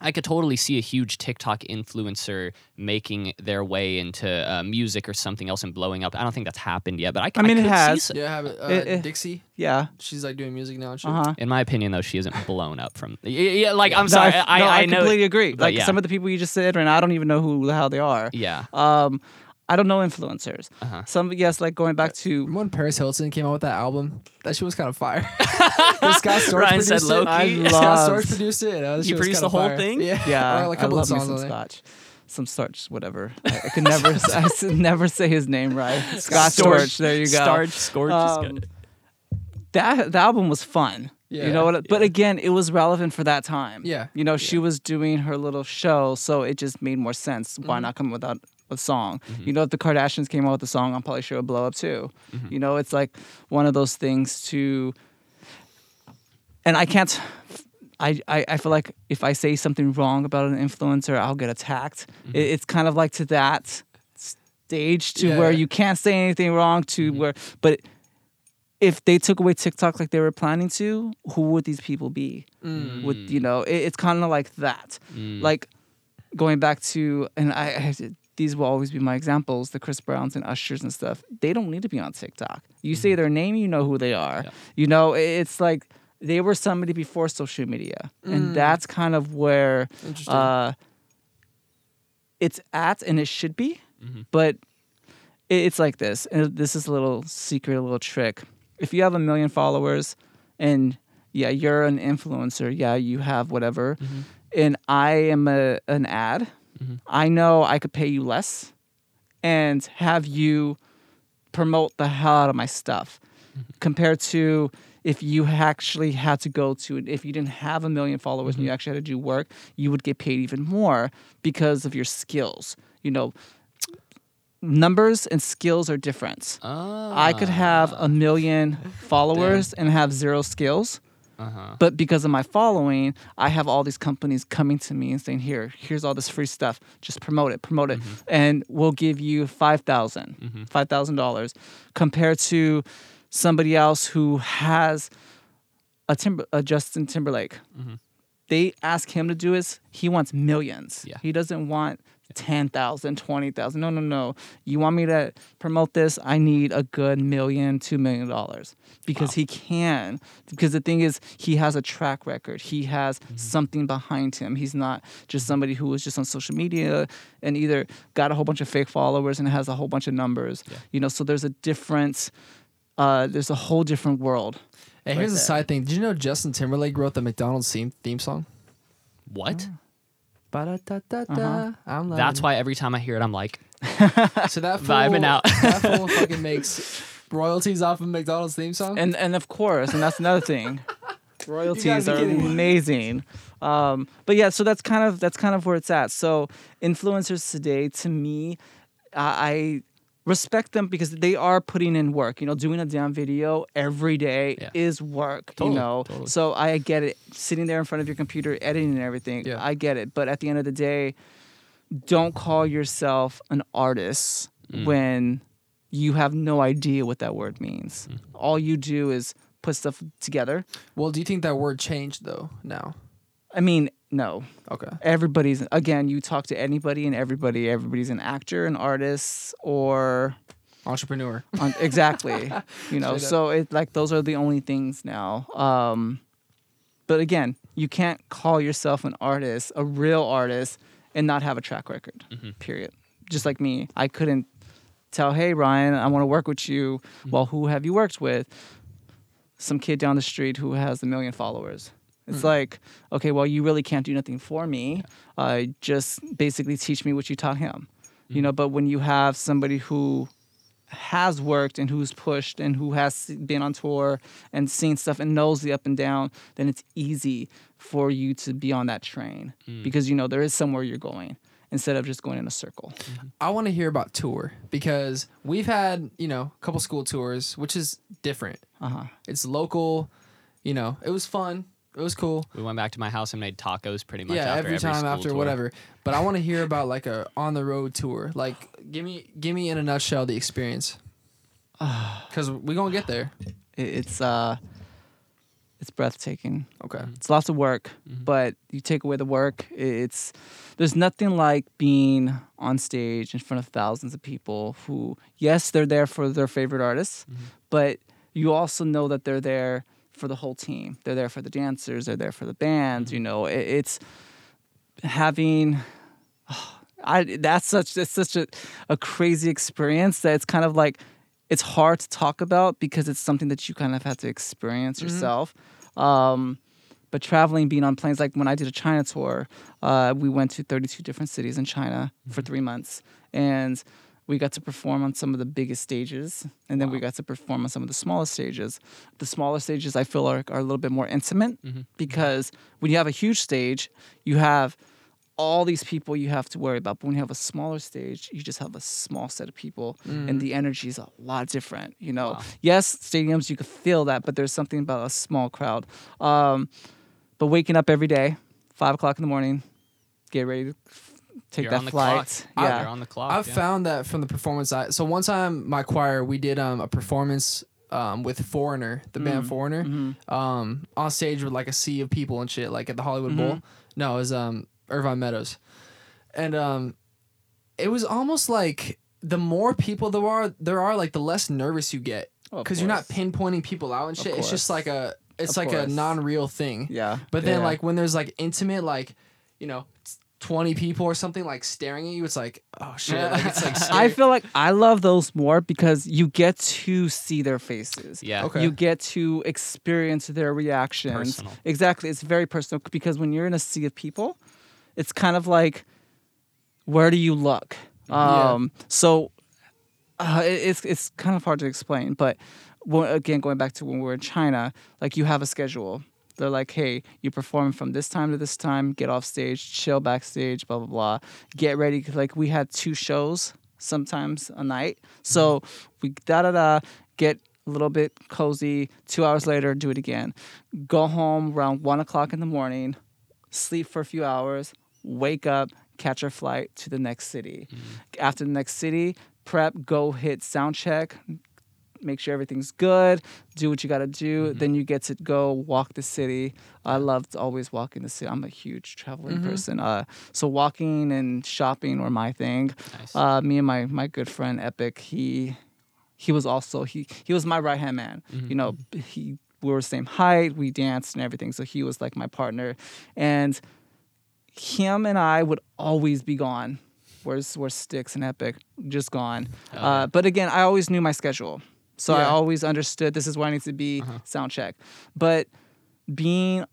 I could totally see a huge TikTok influencer making their way into uh, music or something else and blowing up. I don't think that's happened yet, but I, I mean, it could see has. s- Yeah, I have it. Uh, It- it- Dixie. Yeah. She's like doing music now and shit. Uh huh. In my opinion, though, she isn't *laughs* blown up from. Yeah, yeah like I'm No, sorry. I, I, no, I, I, know. completely agree. Like yeah. some of the people you just said, and I don't even know who the hell they are. Yeah. Um, I don't know influencers. Uh-huh. Some yes, like going back to Remember when Paris Hilton came out with that album? That shit was kind of fire. *laughs* Scott Storch Ryan said produced low it. I key. Scott Storch produced it. Uh, He produced the whole fire. thing? Yeah, yeah, or like a I couple love of me songs some. Scotch. Some starch, whatever. I, I could never, *laughs* I could never say his name right. Scott Storch. Storch. There you go. Starch Scorch is Um, good. that the album was fun. Yeah, you know what? But again, it was relevant for that time. Yeah, You know, she was doing her little show, so it just made more sense. Mm-hmm. Why not come without a song? You know, if the Kardashians came out with a song, I'm probably sure it would blow up too. Mm-hmm. You know, it's like one of those things to. And I can't. I, I, I feel like if I say something wrong about an influencer, I'll get attacked. It, it's kind of like to that stage to Yeah. where you can't say anything wrong to where, but if they took away TikTok like they were planning to, who would these people be? Mm. Would you know? It, it's kind of like that. Mm. Like going back to, and I, I these will always be my examples: the Chris Browns and Ushers and stuff. They don't need to be on TikTok. You say their name, you know who they are. Yeah. You know, it's like they were somebody before social media, Mm. and that's kind of where uh, it's at, and it should be. Mhm. But it's like this, and this is a little secret, a little trick. If you have a million followers, and yeah, you're an influencer, yeah, you have whatever, Mhm. and I am a an ad, Mhm. I know I could pay you less, and have you promote the hell out of my stuff, compared to if you actually had to go to if you didn't have a million followers and you actually had to do work, you would get paid even more because of your skills. You know, numbers and skills are different. I could have a million followers and have zero skills. Uh-huh. But because of my following, I have all these companies coming to me and saying, "Here, here's all this free stuff. Just promote it, promote it, mm-hmm. and we'll give you five thousand, mm-hmm. five thousand dollars." Compared to somebody else who has a timber, a Justin Timberlake, mm-hmm. they ask him to do this. He wants millions. Yeah. He doesn't want 10,000, 20,000. No, no, no. You want me to promote this? I need a good million, two million dollars because he can. Because the thing is, he has a track record. He has something behind him. He's not just somebody who was just on social media and either got a whole bunch of fake followers and has a whole bunch of numbers. Yeah. You know, so there's a difference. Uh, there's a whole different world. Hey, right here's a side thing. Did you know Justin Timberlake wrote the McDonald's theme theme song? What? Ba-da-da-da-da, I'm That's why every time I hear it, I'm like. *laughs* So that fool, Vibing out. that fool *laughs* fucking makes royalties off of McDonald's theme song. and and of course, and that's another thing. *laughs* Royalties are amazing. Um, but yeah, so that's kind of that's kind of where it's at. So influencers today, to me, I I respect them because they are putting in work. You know, doing a damn video every day Yeah. is work. Totally, you know, totally. so I get it. Sitting there in front of your computer, editing and everything, Yeah. I get it. But at the end of the day, don't call yourself an artist Mm. when you have no idea what that word means. Mm. All you do is put stuff together. well, do you think that word changed though now? I mean, no. Okay. Everybody's again, you talk to anybody and everybody, everybody's an actor, an artist, or Entrepreneur. on, exactly. *laughs* you know, so it like those are the only things now. Um but again, you can't call yourself an artist, a real artist, and not have a track record. Period. Just like me, I couldn't tell, "Hey, Ryan, I want to work with you." Well, who have you worked with? Some kid down the street who has a million followers. It's like, okay, well, you really can't do nothing for me. Uh, just basically teach me what you taught him. You know, but when you have somebody who has worked and who's pushed and who has been on tour and seen stuff and knows the up and down, then it's easy for you to be on that train because you know there is somewhere you're going instead of just going in a circle. I want to hear about tour because we've had, you know, a couple school tours, which is different. Uh huh. It's local, you know, it was fun. It was cool. We went back to my house and made tacos pretty much. yeah, after every, time school after tour. whatever. But I want to hear about like a on the road tour. Like, give me, give me in a nutshell the experience. *sighs* Because we gonna get there. It's uh, it's breathtaking. Okay. Mm-hmm. It's lots of work, mm-hmm. but you take away the work. It's there's nothing like being on stage in front of thousands of people who, yes, they're there for their favorite artists, mm-hmm. but you also know that they're there for the whole team. They're there for the dancers. They're there for the bands. You know, it, it's having. *sighs* I that's such it's such a, a crazy experience that it's kind of like it's hard to talk about because it's something that you kind of have to experience yourself. Um, but traveling, being on planes, like when I did a China tour, uh, we went to 32 different cities in China for three months, and we got to perform on some of the biggest stages, and then we got to perform on some of the smallest stages. The smaller stages, I feel, are, are a little bit more intimate mm-hmm. Mm-hmm. because when you have a huge stage, you have all these people you have to worry about. But when you have a smaller stage, you just have a small set of people, and mm. the energy is a lot different. You know, Wow. yes, stadiums you could feel that, but there's something about a small crowd. Um, but waking up every day, five o'clock in the morning, get ready to take You're that on the flight. clock. Yeah, You're on the clock. I've yeah. found that from the performance. I so one time my choir we did um a performance um with Foreigner, the band Foreigner, um on stage with like a sea of people and shit, like at the Hollywood Bowl. No, it was um Irvine Meadows, and um it was almost like the more people there are, there are like the less nervous you get Of because you're not pinpointing people out and shit. It's just like a it's Of like a non-real thing. yeah. But then yeah. like when there's like intimate like, you know, 20 people or something like staring at you, it's like, oh shit. Like it's like *laughs* I feel like I love those more because you get to see their faces. Yeah. Okay. You get to experience their reactions. Personal. Exactly. It's very personal because when you're in a sea of people, it's kind of like, where do you look? Yeah. Um, so uh, it- it's it's kind of hard to explain, but when, again, going back to when we were in China, like you have a schedule. They're like, hey, you perform from this time to this time, get off stage, chill backstage, blah blah blah. Get ready. Like we had two shows sometimes a night, so mm-hmm. we da da da get a little bit cozy. Two hours later, do it again. Go home around one o'clock in the morning, sleep for a few hours, wake up, catch our flight to the next city. Mm-hmm. After the next city, prep, go hit sound check, make sure everything's good, do what you got to do. Then you get to go walk the city. I loved always walking the city. I'm a huge traveling person. Uh, so walking and shopping were my thing. Nice. Uh, me and my my good friend Epic, he he was also he he was my right hand man. You know, he we were the same height, we danced and everything. So he was like my partner, and him and I would always be gone. Where's where's Sticks and Epic? Just gone. Uh, but again, I always knew my schedule, so I always understood this is where I need to be. Uh-huh. Sound check, but being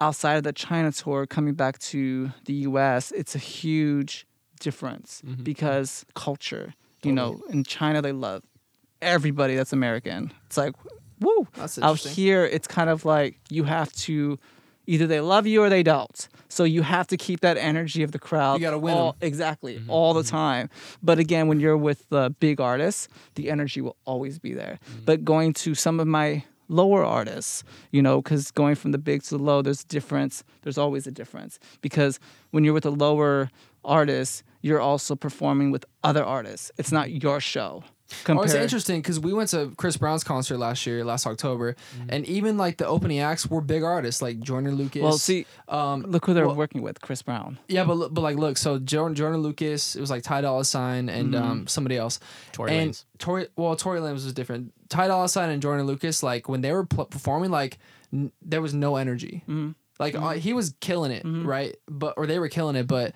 outside of the China tour, coming back to the U.S., it's a huge difference mm-hmm, mm-hmm. because culture. You know, in China they love everybody that's American. It's like, woo. Out here, it's kind of like you have to. Either they love you or they don't. So you have to keep that energy of the crowd. You gotta win all, 'em. exactly mm-hmm. all the mm-hmm. time. But again, when you're with the big artists, the energy will always be there. Mm-hmm. But going to some of my lower artists, you know, because going from the big to the low, there's a difference. There's always a difference because when you're with a lower artist, you're also performing with other artists. It's not your show. Oh, it's interesting because we went to Chris Brown's concert last year, last October, and even like the opening acts were big artists like Joyner Lucas. Well, see, um, look who they're well- working with, Chris Brown. yeah, but but like, look, so Joyner, Joyner Lucas, it was like Ty Dolla Sign and um somebody else. Tory and Lanez. Tory, well, Tory Lanez was different. Ty Dolla Sign and Joyner Lucas, like when they were pl- performing, like n- there was no energy. Like uh, he was killing it, right? But or they were killing it, but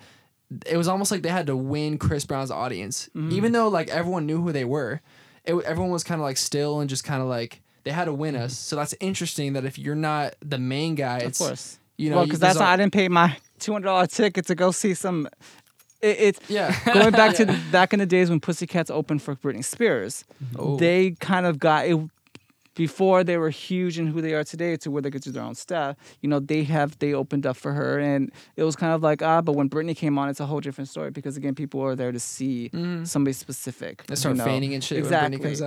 it was almost like they had to win Chris Brown's audience, mm-hmm. even though like everyone knew who they were. It, everyone was kind of like still and just kind of like they had to win us. Mm-hmm. So that's interesting that if you're not the main guy, Of course. you know because there's that's why I didn't pay my two hundred dollar ticket to go see some it, it's Yeah. *laughs* going back *laughs* to the, back in the days when Pussycats opened for Britney Spears. Oh. They kind of got it before they were huge and who they are today to where they could do their own stuff. You know, they have they opened up for her, and it was kind of like ah. But when Britney came on, it's a whole different story because again, people are there to see somebody specific. They start you know. fainting and shit exactly. when Britney comes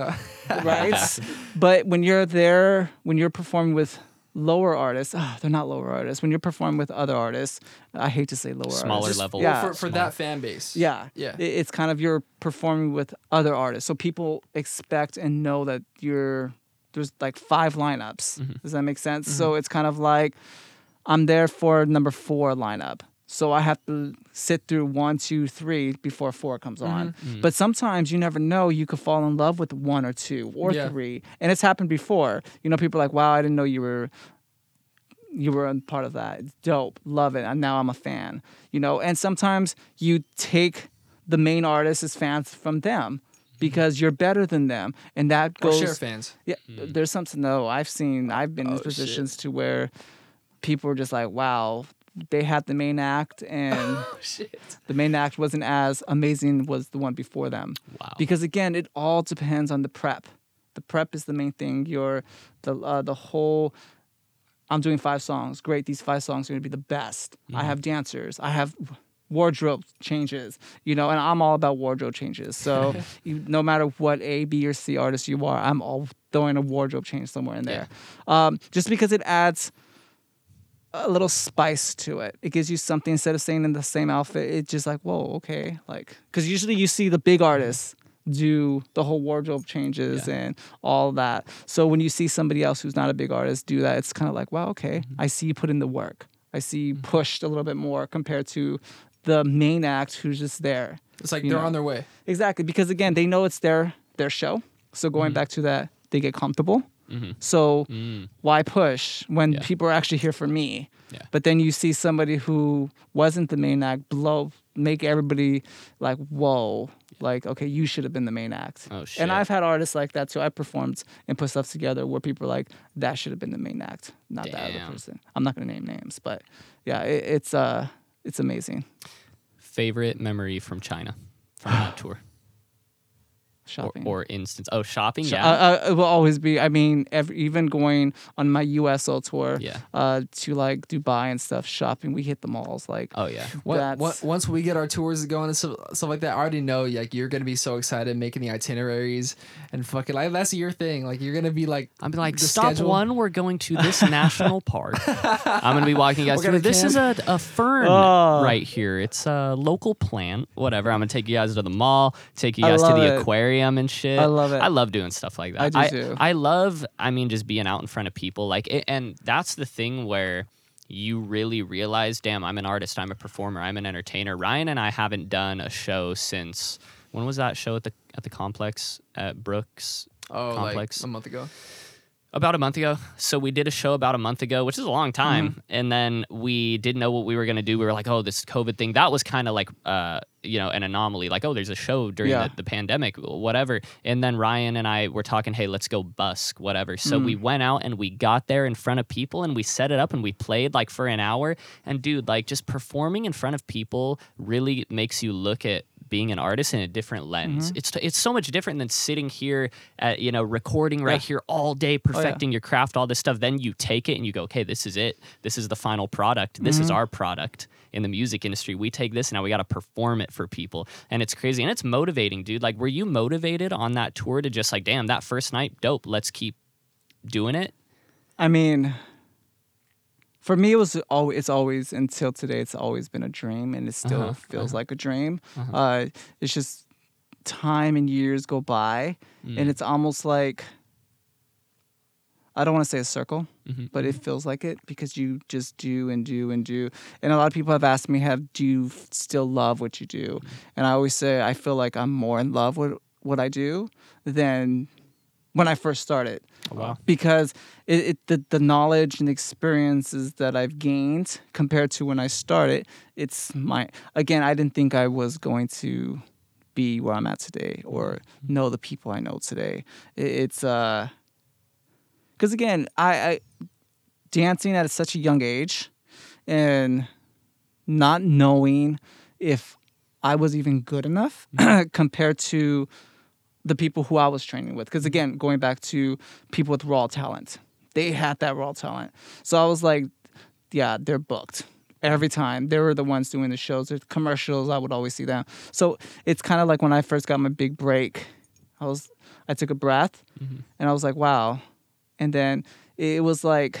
out. *laughs* *laughs* right? but when you're there, when you're performing with lower artists, ah, they're not lower artists. When you're performing with other artists, I hate to say lower Smaller artists. level. Yeah, for, for that fan base. yeah, Yeah. It- It's kind of you're performing with other artists, so people expect and know that you're there's like five lineups. Mm-hmm. Does that make sense? So mm-hmm. it's kind of like I'm there for number four lineup. So I have to sit through one, two, three before four comes mm-hmm. on. But sometimes you never know. You could fall in love with one or two or Yeah. three, and it's happened before. You know, people are like, "Wow, I didn't know you were you were a part of that. It's dope. Love it. And now I'm a fan. You know, and sometimes you take the main artist as fans from them Mm-hmm. because you're better than them. And that Or goes share fans. Yeah, hmm. there's something though. I've seen I've been in Oh, shit. positions to where people are just like, wow, they had the main act and *laughs* oh, Shit. the main act wasn't as amazing was the one before them. Wow. Because again, it all depends on the prep. The prep is the main thing. Your the uh, the whole. I'm doing five songs. Great, these five songs are gonna be the best. I mm-hmm. have dancers. I have wardrobe changes. You know, and I'm all about wardrobe changes. So *laughs* you, no matter what A, B, or C artist you are, I'm all throwing a wardrobe change somewhere in there. Um, just because it adds a little spice to it. It gives you something instead of staying in the same outfit. It's just like, whoa, okay, like because usually you see the big artists do the whole wardrobe changes and all that. So when you see somebody else who's not a big artist do that, it's kind of like, wow, okay, I see you put in the work. I see you pushed a little bit more compared to the main act who's just there. It's like they're know. on their way. Exactly, because again, they know it's their their show. So going mm-hmm. back to that, they get comfortable. Mm-hmm. So mm. why push when Yeah. people are actually here for me? Yeah. But then you see somebody who wasn't the main act blow, make everybody like, whoa, like okay, you should have been the main act. Oh, shit. And I've had artists like that too. I performed and put stuff together where people are like, that should have been the main act, not that other person. I'm not gonna name names, but yeah, it, it's uh, it's amazing. Favorite memory from China from *gasps* that tour Shopping. or instance? Oh, shopping. Sh- Yeah. uh, uh, it will always be. I mean, every, even going on my USO tour, Yeah. uh, to like Dubai and stuff, shopping. We hit the malls. Like, oh yeah. What, what, once we get our tours going and stuff, stuff like that, I already know like you're gonna be so excited making the itineraries and fucking like that's your thing. Like you're gonna be like I'm like, stop schedule- one. We're going to this *laughs* national park. I'm gonna be walking you guys through. kind of This is a, a fern Oh. right here. It's a local plant. Whatever. I'm gonna take you guys to the mall. Take you guys to the it. aquarium and shit. I love it. I love doing stuff like that. I do I, too. I love. I mean, just being out in front of people. Like, it, and that's the thing where you really realize, damn, I'm an artist. I'm a performer. I'm an entertainer. Ryan and I haven't done a show since. When was that show at the at the complex at Brooks? oh complex. like a month ago. About a month ago. So we did a show about a month ago, which is a long time. Mm-hmm. And then we didn't know what we were going to do. We were like, oh, this COVID thing. That was kind of like, uh, you know, an anomaly. Like, oh, there's a show during Yeah. the, the pandemic, whatever. And then Ryan and I were talking, hey, let's go busk, whatever. So Mm. we went out and we got there in front of people and we set it up and we played like for an hour. And dude, like just performing in front of people really makes you look at being an artist in a different lens. Mm-hmm. It's it's so much different than sitting here at you know recording right Yeah. here all day perfecting your craft all this stuff then you take it and you go okay this is it. This is the final product. This Mm-hmm. is our product in the music industry. We take this and now we got to perform it for people. And it's crazy and it's motivating, dude. Like were you motivated on that tour to just like damn that first night dope, let's keep doing it? I mean, for me, it was always. It's always until today. It's always been a dream, and it still Uh-huh, feels like a dream. uh it's just time and years go by, Mm. and it's almost like I don't want to say a circle, Mhm. but it feels like it because you just do and do and do. And a lot of people have asked me, "Have do you f- still love what you do?" And I always say, I feel like I'm more in love with what I do than when I first started wow. because it, it the, the knowledge and experiences that I've gained compared to when I started, it's my again, I didn't think I was going to be where I'm at today or know the people I know today. It, it's uh because again, I, I dancing at such a young age and not knowing if I was even good enough *clears throat* compared to the people who I was training with. Because mm-hmm. again, going back to people with raw talent, they had that raw talent. So I was like, yeah, they're booked every time. They were the ones doing the shows, the commercials. I would always see them. So it's kind of like when I first got my big break. I was, I took a breath, mm-hmm. and I was like, wow. And then it was like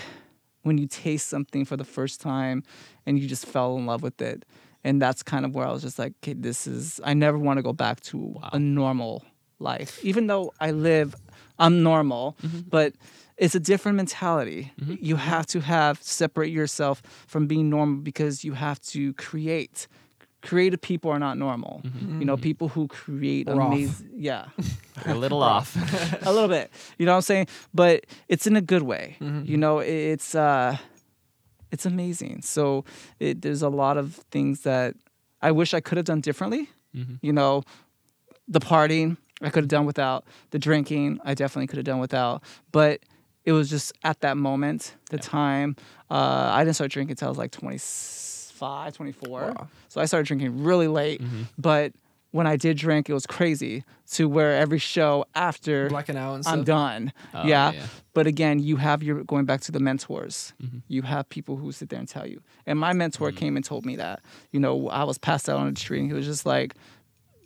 when you taste something for the first time, and you just fell in love with it. And that's kind of where I was just like, okay, this is. I never want to go back to a normal life, even though I live, I'm normal, but it's a different mentality. You have to have separate yourself from being normal because you have to create. Creative people are not normal. You know, people who create We're off. amazing. Yeah, *laughs* a little *laughs* off. a little bit. You know what I'm saying? But it's in a good way. Mm-hmm. You know, it's uh, it's amazing. So it, there's a lot of things that I wish I could have done differently. Mm-hmm. You know, the partying I could have done without. The drinking I definitely could have done without. But it was just at that moment, the time. Uh, I didn't start drinking until I was like 25, 24. Wow. So I started drinking really late. But when I did drink, it was crazy to where every show after Blacking out and I'm done. Oh, yeah. yeah. But again, you have your going back to the mentors. Mm-hmm. You have people who sit there and tell you. And my mentor came and told me that. You know, I was passed out on the street and he was just like,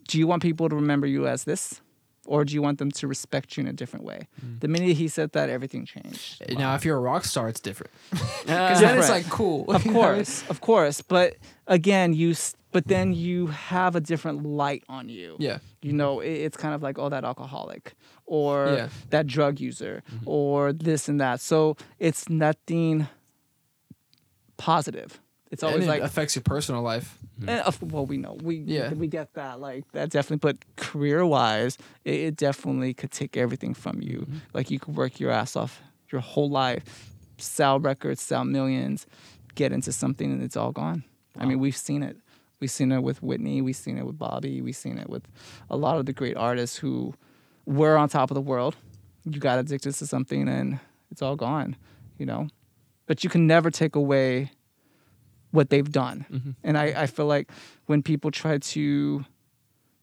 Do you want people to remember you as this? Or do you want them to respect you in a different way? Mm. The minute he said that, everything changed. Now, if you're a rock star, it's different. *laughs* *laughs* Uh, Because then it's like cool. *laughs* Of course, of course. But again, you s- but then you have a different light on you. yeah. You know, it, it's kind of like, oh, that alcoholic or Yeah. that drug user or this and that. So it's nothing positive. It's And always it like, affects your personal life. eh, of- well, we know, we Yeah. we get that, like that definitely. But career wise, it, it definitely could take everything from you. Like you could work your ass off your whole life, sell records, sell millions, get into something, and it's all gone. I mean, we've seen it. We've seen it with Whitney. We've seen it with Bobby. We've seen it with a lot of the great artists who were on top of the world. You got addicted to something, and it's all gone. You know, but you can never take away what they've done. Mm-hmm. And I, I feel like when people try to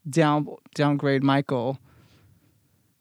down downgrade Michael,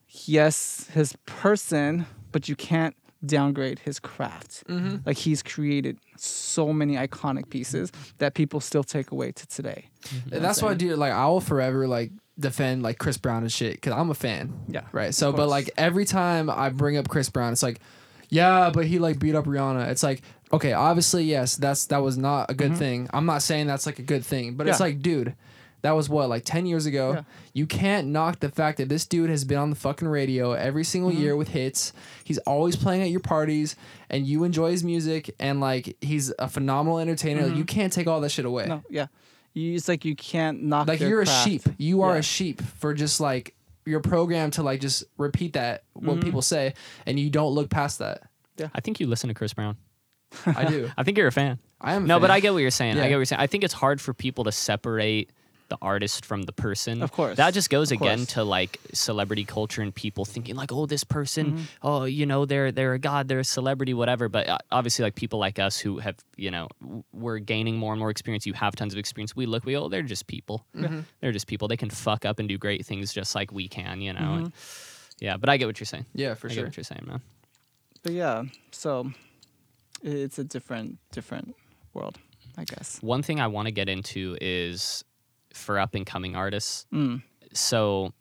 yes, his person, but you can't downgrade his craft. Mm-hmm. Like he's created so many iconic pieces that people still take away to today. Mm-hmm. And that's why, dude. Like, I will forever like defend like Chris Brown and shit because I'm a fan. Yeah, Right. So, but like every time I bring up Chris Brown, it's like, yeah, but he like beat up Rihanna. It's like, okay, obviously, yes, that's that was not a good thing. I'm not saying that's like a good thing, but it's Mm-hmm. Like, dude. That was what, like 10 years ago? Yeah. You can't knock the fact that this dude has been on the fucking radio every single Mm-hmm. year with hits. He's always playing at your parties and you enjoy his music and like he's a phenomenal entertainer. Like, you can't take all that shit away. Mm-hmm. No, yeah. You, it's like you can't knock. Like their you're craft. a sheep. You are Yeah. a sheep for just like you're programmed to like just repeat that what Mm-hmm. people say and you don't look past that. Yeah. I think you listen to Chris Brown. I do. *laughs* I think you're a fan. I am a No, but. I get what you're saying. Yeah. I get what you're saying. I think it's hard for people to separate the artist from the person. Of course. That just goes Of again course. to like celebrity culture and people thinking like, oh, this person, Mm-hmm. oh, you know, they're they're a god, they're a celebrity, whatever. But uh, obviously, like people like us who have, you know, we're gaining more and more experience. You have tons of experience. We look, we oh, they're just people. They're just people. They can fuck up and do great things just like we can, you know. And, yeah, but I get what you're saying. Yeah, for I get sure. what you're saying, man. But yeah, so i- it's a different different world, I guess. One thing I want to get into is for up and coming artists. Mm. So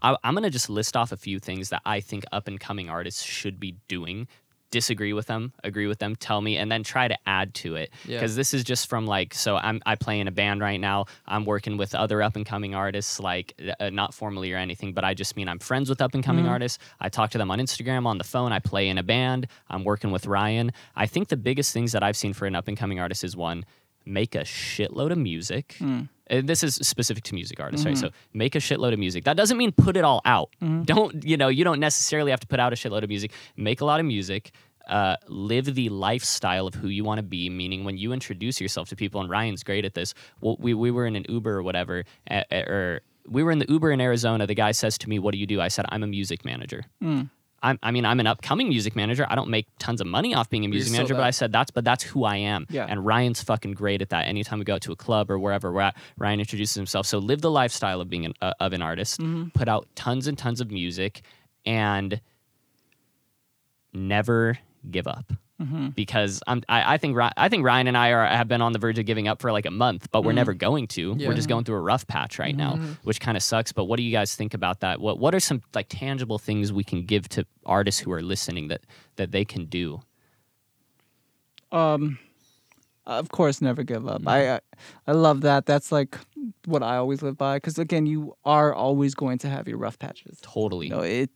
I, I'm going to just list off a few things that I think up and coming artists should be doing. Disagree with them, agree with them, tell me, and then try to add to it. Yeah. Because this is just from like, so I'm I play in a band right now. I'm working with other up and coming artists, like uh, uh, not formally or anything, but I just mean I'm friends with up and coming mm-hmm. artists. I talk to them on Instagram, on the phone. I play in a band. I'm working with Ryan. I think the biggest things that I've seen for an up and coming artist is one, make a shitload of music. Mm. Uh, This is specific to music artists, right? So make a shitload of music. That doesn't mean put it all out. Don't you know? You don't necessarily have to put out a shitload of music. Make a lot of music. Uh, live the lifestyle of who you want to be. Meaning, when you introduce yourself to people, and Ryan's great at this. Well, we we were in an Uber or whatever, uh, or we were in the Uber in Arizona. The guy says to me, "What do you do?" I said, "I'm a music manager." I'm, I mean, I'm an upcoming music manager. I don't make tons of money off being a music manager, but. I said that's, but that's who I am. Yeah. And Ryan's fucking great at that. Anytime we go to a club or wherever we're at, Ryan introduces himself. So live the lifestyle of being an, uh, of an artist, put out tons and tons of music, and never give up. Because I'm, I, I think I think Ryan and I are have been on the verge of giving up for like a month, but we're never going to. Yeah. We're just going through a rough patch right now, which kind of sucks. But what do you guys think about that? What What are some like tangible things we can give to artists who are listening that that they can do? Um, of course, never give Mm-hmm. up. I, I I love that. That's like what I always live by. Because again, you are always going to have your rough patches. Totally. You know, it.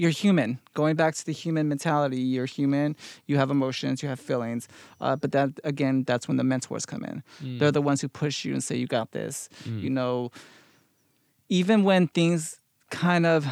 You're human. Going back to the human mentality, you're human. You have emotions. You have feelings. Uh, but that again, that's when the mentors come in. Mm. They're the ones who push you and say, "You got this." You know, even when things kind of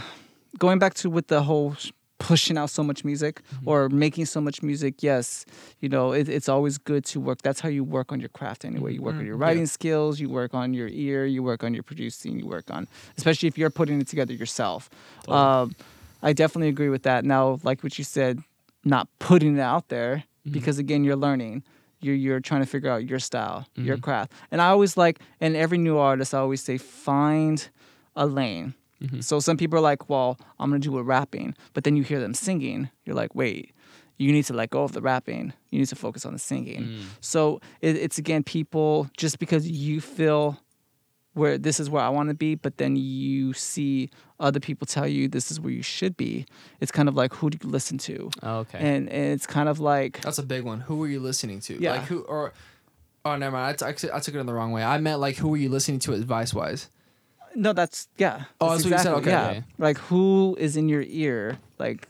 going back to with the whole pushing out so much music or making so much music yes you know it, it's always good to work that's how you work on your craft anyway you work on your writing skills you work on your ear you work on your producing you work on especially if you're putting it together yourself um, i definitely agree with that. Now like what you said not putting it out there mm-hmm. because again you're learning. You're, you're trying to figure out your style your mm-hmm. craft. And i always like and every new artist i always say find a lane. Mm-hmm. So some people are like well i'm gonna do a rapping but then you hear them singing you're like wait you need to let go of the rapping. You need to focus on the singing. Mm. So it, it's again people just because you feel where this is where I want to be, but then you see other people tell you this is where you should be. It's kind of like who do you listen to? Oh, okay. And, and it's kind of like That's a big one. Who are you listening to? Yeah. Like who or oh never mind. I, t- I, t- I took it in the wrong way. I meant like who are you listening to advice wise? no, that's yeah. Oh, that's that's what you said? Okay. Yeah, Okay. like who is in your ear? Like,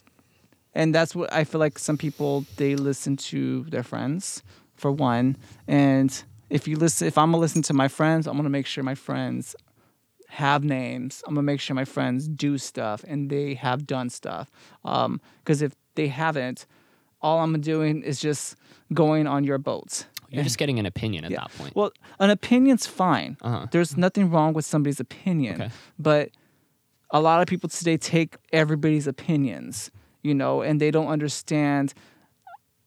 and that's what I feel like. Some people they listen to their friends for one, and if you listen, if I'm gonna listen to my friends, I'm gonna make sure my friends have names. I'm gonna make sure my friends do stuff and they have done stuff. Because if they haven't, all I'm doing is just going on your boats. You're just getting an opinion at Yeah. that point. Well, an opinion's fine. Uh-huh. There's nothing wrong with somebody's opinion. Okay. But a lot of people today take everybody's opinions, you know, and they don't understand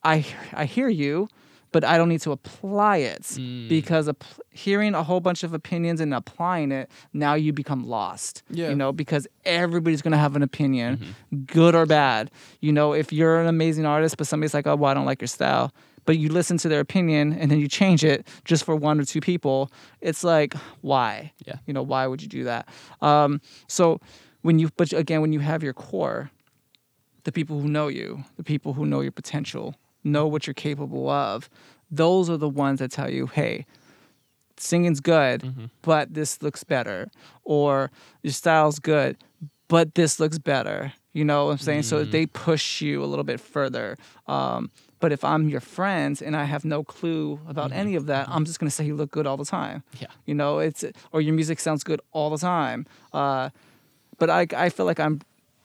I I hear you, but I don't need to apply it Mm. because hearing a whole bunch of opinions and applying it, now you become lost. Yeah. You know, because everybody's gonna have an opinion, Mm-hmm. good or bad. You know, if you're an amazing artist, but somebody's like, oh, well, I don't like your style. But you listen to their opinion and then you change it just for one or two people. It's like, why? Yeah. You know, why would you do that? Um, so when you, but again, when you have your core, the people who know you, the people who know your potential, know what you're capable of, those are the ones that tell you, hey, singing's good, but this looks better. Or your style's good, but this looks better. You know what I'm saying? So they push you a little bit further. Um, but if I'm your friends and I have no clue about any of that, I'm just gonna say you look good all the time. Yeah. You know, it's or your music sounds good all the time. Uh, but I I feel like I'm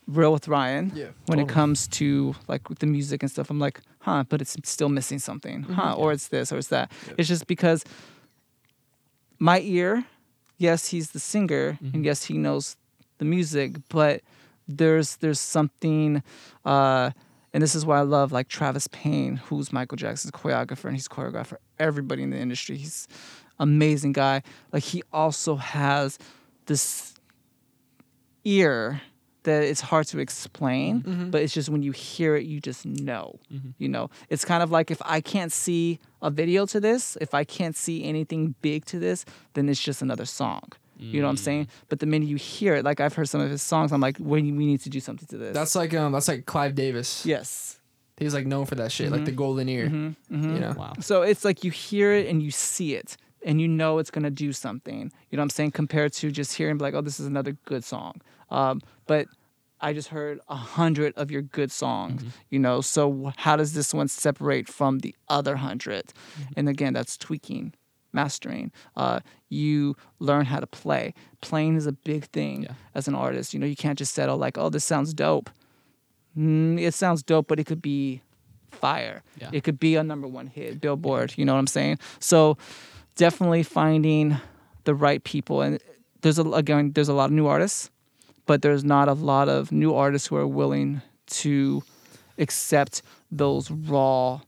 real with Ryan Yeah, when it comes to like with the music and stuff. I'm like, huh, but it's still missing something, huh? Or it's this or it's that. It's just because my ear, yes, he's the singer and yes, he knows the music, but there's there's something uh and this is why I love like Travis Payne, who's Michael Jackson's choreographer, and he's choreographed for everybody in the industry. He's amazing guy. Like he also has this ear that it's hard to explain, Mm-hmm. but it's just when you hear it, you just know. Mm-hmm. You know, it's kind of like if I can't see a video to this, if I can't see anything big to this, then it's just another song. You know what I'm saying? Mm. But the minute you hear it, like I've heard some of his songs, I'm like, we, we need to do something to this. That's like um that's like Clive Davis. yes. He's like known for that shit, like the mm-hmm. golden ear. Mm-hmm. You know. Wow. So it's like you hear it and you see it and you know it's gonna do something. You know what I'm saying? Compared to just hearing like, oh, this is another good song. Um, but I just heard a hundred of your good songs. You know, so how does this one separate from the other 100 And again, that's tweaking, mastering. Uh, you learn how to play. Playing is a big thing Yeah. as an artist. You know, you can't just settle like, oh, this sounds dope. Mm, it sounds dope, but it could be fire. Yeah. It could be a number one hit, Billboard. You know what I'm saying? So definitely finding the right people. And there's a again, there's a lot of new artists, but there's not a lot of new artists who are willing to accept those raw,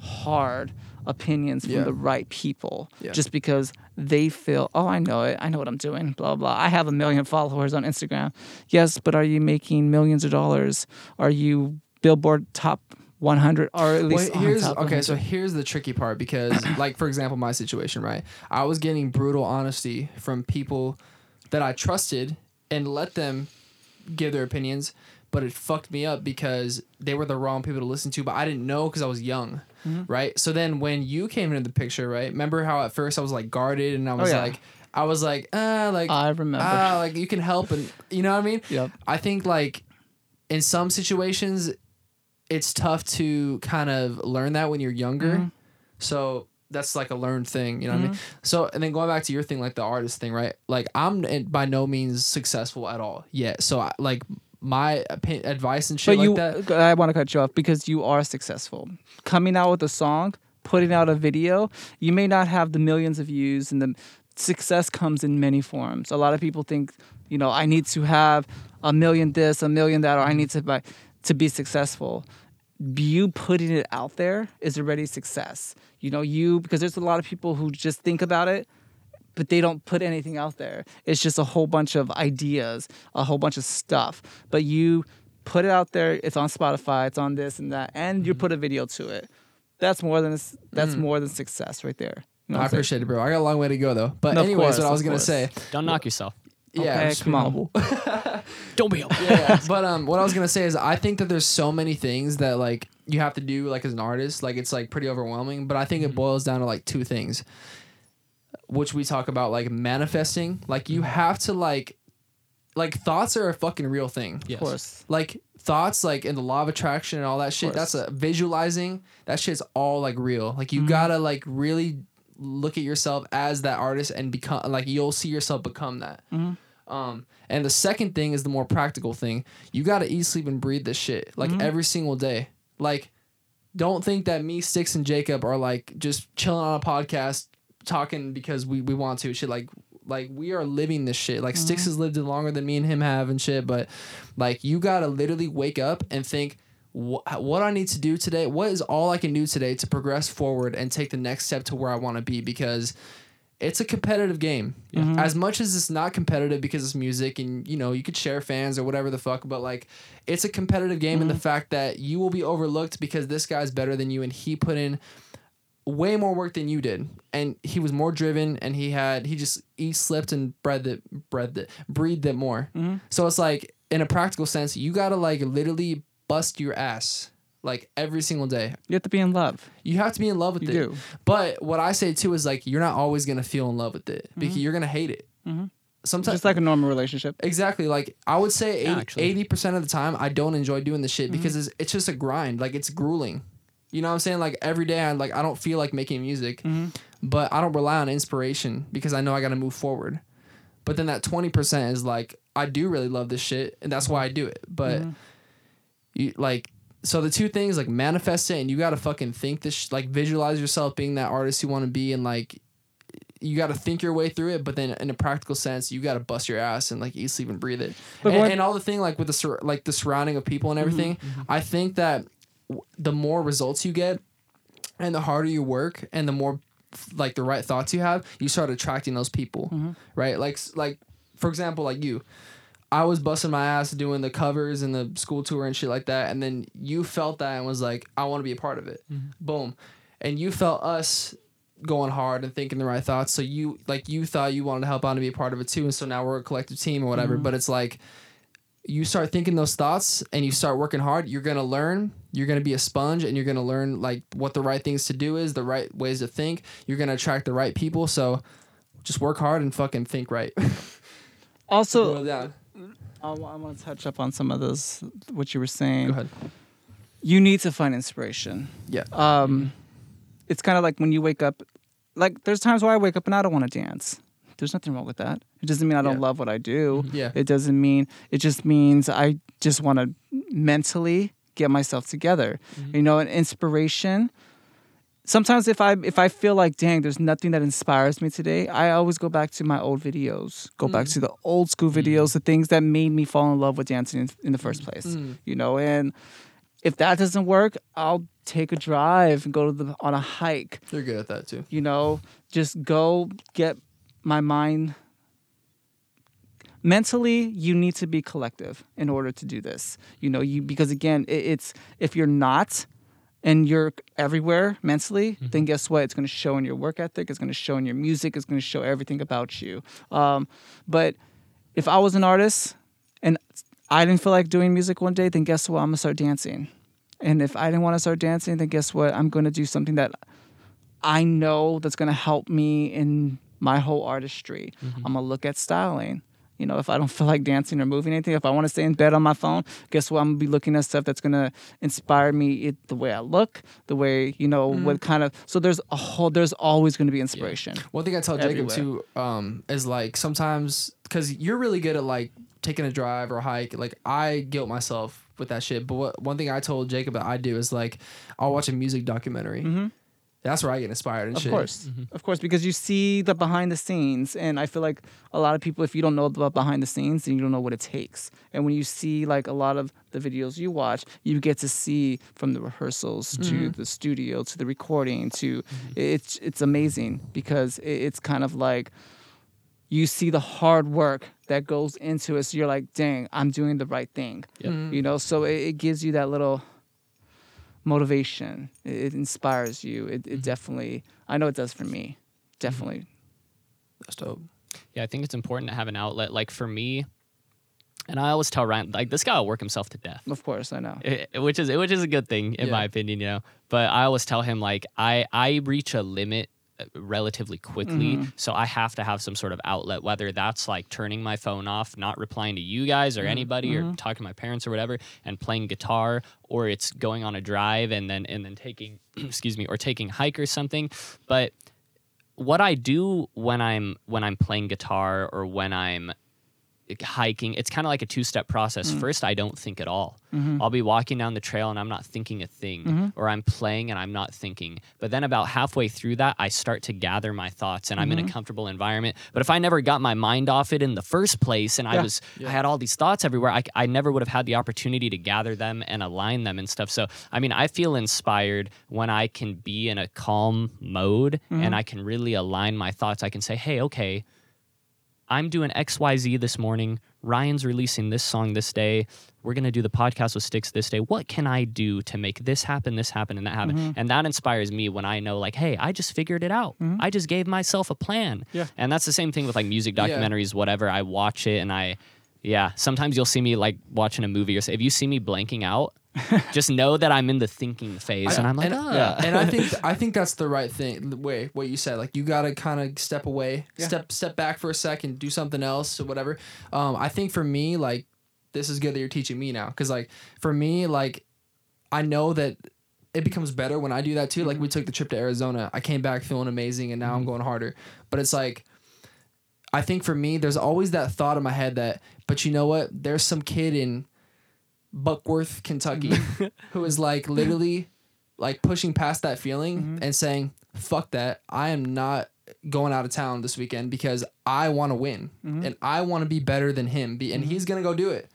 hard opinions from Yeah. the right people Yeah. just because they feel, oh, I know it. I know what I'm doing, blah, blah. I have a million *laughs* followers on Instagram. Yes, but are you making millions of dollars? Are you Billboard top 100 or at Well, least on here's top okay. So here's the tricky part because, *coughs* like, for example, my situation, right? I was getting brutal honesty from people that I trusted and let them give their opinions, but it fucked me up because they were the wrong people to listen to. But I didn't know because I was young, Mm-hmm. right? So then when you came into the picture, right? Remember how at first I was like guarded and I was Oh, yeah. like, I was like, ah, like I remember. ah, like you can help and *laughs* you know what I mean? Yep. I think like in some situations it's tough to kind of learn that when you're younger. Mm-hmm. So that's like a learned thing, you know what I mean? Mm-hmm. So and then going back to your thing, like the artist thing, right? Like I'm by no means successful at all yet. So I, like my opi- advice and shit but you, like that. I want to cut you off because you are successful. Coming out with a song, putting out a video, you may not have the millions of views, and the success comes in many forms. A lot of people think, you know, I need to have a million this, a million that, or I need to buy to be successful. You putting it out there is already success. You know, you because there's a lot of people who just think about it but they don't put anything out there. It's just a whole bunch of ideas, a whole bunch of stuff. But you put it out there. It's on Spotify. It's on this and that, and Mm-hmm. you put a video to it. That's more than that's more than success right there. You know I what I'm saying? appreciate it, bro. I got a long way to go though. But Of anyways, course, what I of was gonna course. say, Don't knock yourself. Yeah, Okay, just come on. humble. Don't be. A- yeah, *laughs* but um, what I was gonna say is I think that there's so many things that like you have to do like as an artist, like it's like pretty overwhelming. But I think Mm-hmm. it boils down to like two things, which we talk about like manifesting. Like you Mm-hmm. have to like, like thoughts are a fucking real thing. Yes. Of course. Like thoughts, like in the law of attraction and all that shit. That's a visualizing. That shit's all like real. Like Mm-hmm. you gotta like really look at yourself as that artist and become like you'll see yourself become that. Mm-hmm. Um, and the second thing is the more practical thing. You gotta eat, sleep, and breathe this shit like Mm-hmm. every single day. Like, don't think that me, Sticks, and Jacob are like just chilling on a podcast talking because we we want to. Shit, like like we are living this shit. Like Sticks Mm-hmm. has lived it longer than me and him have and shit. But like you gotta literally wake up and think. Wh- what I need to do today, what is all I can do today to progress forward and take the next step to where I want to be? Because it's a competitive game. Mm-hmm. As much as it's not competitive because it's music and you know you could share fans or whatever the fuck, but like it's a competitive game in the mm-hmm. fact that you will be overlooked because this guy's better than you and he put in way more work than you did and he was more driven and he had he just he slipped and bred that bred that breathed it more. Mm-hmm. So it's like in a practical sense, you gotta like literally bust your ass like every single day. You have to be in love. You have to be in love with You it. do. But what I say too is like you're not always gonna feel in love with it mm-hmm. because you're gonna hate it. Mm-hmm. Sometimes Just like a normal relationship. exactly like I would say 80 actually. eighty percent of the time I don't enjoy doing the shit mm-hmm. because it's, it's just a grind. Like it's grueling. You know what I'm saying? Like every day I like I don't feel like making music, but I don't rely on inspiration because I know I got to move forward. But then that twenty percent is like I do really love this shit and that's why I do it. But you like so the two things like manifest it and you got to fucking think this sh- like visualize yourself being that artist you want to be and like you got to think your way through it but then in a practical sense you got to bust your ass and like eat sleep and breathe it. And, and all the thing like with the sur- like the surrounding of people and mm-hmm. everything mm-hmm. i think that w- the more results you get and the harder you work and the more like the right thoughts you have you start attracting those people mm-hmm. right? Like like for example like you I was busting my ass doing the covers and the school tour and shit like that, and then you felt that and was like, I want to be a part of it. Mm-hmm. Boom, and you felt us going hard and thinking the right thoughts. So you like you thought you wanted to help out and be a part of it too, and so now we're a collective team or whatever. Mm-hmm. But it's like you start thinking those thoughts and you start working hard. You're gonna learn. You're gonna be a sponge, and you're gonna learn like what the right things to do is, the right ways to think. You're gonna attract the right people. So just work hard and fucking think right. *laughs* Also, I want to touch up on some of those what you were saying. Go ahead. You need to find inspiration. Yeah. Um, it's kind of like when you wake up. Like there's times where I wake up and I don't want to dance. There's nothing wrong with that. It doesn't mean I don't Yeah. love what I do. Yeah. It doesn't mean it just means I just want to mentally get myself together. You know, an inspiration. Sometimes if I if I feel like dang, there's nothing that inspires me today, I always go back to my old videos, go back mm. to the old school mm. videos, the things that made me fall in love with dancing in, in the mm. first place. You know, and if that doesn't work, I'll take a drive and go to the on a hike. You're good at that too. You know, just go get my mind. Mentally you need to be collective in order to do this you know? You because again it, it's if you're not and you're everywhere mentally then guess what? It's going to show in your work ethic it's going to show in your music it's going to show everything about you. Um, but if i was an artist and i didn't feel like doing music one day then guess what? I'm going to start dancing. And if i didn't want to start dancing then guess what? I'm going to do something that I know that's going to help me in my whole artistry. I'm going to look at styling. You know, if I don't *laughs* feel like dancing or moving anything, if I want to stay in bed on my phone, guess what? I'm to be looking at stuff that's to inspire me it, the way I look, the way, you know, what kind of. So there's a whole, there's always to be inspiration. One thing I tell Jacob Everywhere. too um, is like sometimes because you're really good at like taking a drive or a hike. Like I guilt myself with that shit. But what, one thing I told Jacob that I do is like I'll watch a music documentary. That's where I get inspired and Of shit. course, mm-hmm. of course, because you see the behind the scenes, and I feel like a lot of people, if you don't know about behind the scenes, then you don't know what it takes. And when you see like a lot of the videos you watch, you get to see from the rehearsals to mm-hmm. the studio to the recording to mm-hmm. it's it's amazing because it, it's kind of like you see the hard work that goes into it. So you're like, dang, I'm doing the right thing. You know, so it, it gives you that little motivation. It, it inspires you. It, it mm-hmm. definitely, I know it does for me. Definitely. Mm-hmm. That's dope. Yeah, I think it's important to have an outlet. Like for me, and I always tell Ryan, like this guy will work himself to death. Of course, I know. I- which is which is a good thing in Yeah. my opinion, you know. But I always tell him like I I reach a limit relatively quickly, Mm-hmm. so I have to have some sort of outlet, whether that's like turning my phone off, not replying to you guys Mm-hmm. or anybody, or talking to my parents or whatever, and playing guitar, or it's going on a drive and then and then taking *clears throat* excuse me, or taking a hike or something. But what I do when I'm when I'm playing guitar or when I'm hiking, it's kind of like a two step process. Mm. First, I don't think at all. Mm-hmm. I'll be walking down the trail and I'm not thinking a thing, mm-hmm. or I'm playing and I'm not thinking. But then, about halfway through that, I start to gather my thoughts and I'm in a mm-hmm. comfortable environment. But if I never got my mind off it in the first place and I Yeah. was, I had all these thoughts everywhere, I, I never would have had the opportunity to gather them and align them and stuff. So, I mean, I feel inspired when I can be in a calm mode and I can really align my thoughts. I can say, hey, okay. I'm doing XYZ this morning. Ryan's releasing this song this day. We're going to do the podcast with Sticks this day. What can I do to make this happen, this happen, and that happen? Mm-hmm. And that inspires me when I know, like, hey, I just figured it out. Mm-hmm. I just gave myself a plan. Yeah. And that's the same thing with like music Yeah. documentaries, whatever. I watch it and I, yeah, sometimes you'll see me like watching a movie or. If you see me blanking out, *laughs* just know that I'm in the thinking phase and I'm like, and, ah. and I think *laughs* I think that's the right thing. The way what you said, like you gotta kind of step away, step step back for a second, do something else or whatever. Um, I think for me, like this is good that you're teaching me now, because like for me, like I know that it becomes better when I do that too. Like we took the trip to Arizona, I came back feeling amazing, and now I'm going harder. But it's like. I think for me, there's always that thought in my head that, but you know what? There's some kid in Buckworth, Kentucky, *laughs* who is like literally like pushing past that feeling mm-hmm. and saying, fuck that. I am not going out of town this weekend because I want to win mm-hmm. and I want to be better than him. Be, and mm-hmm. he's going to go do it.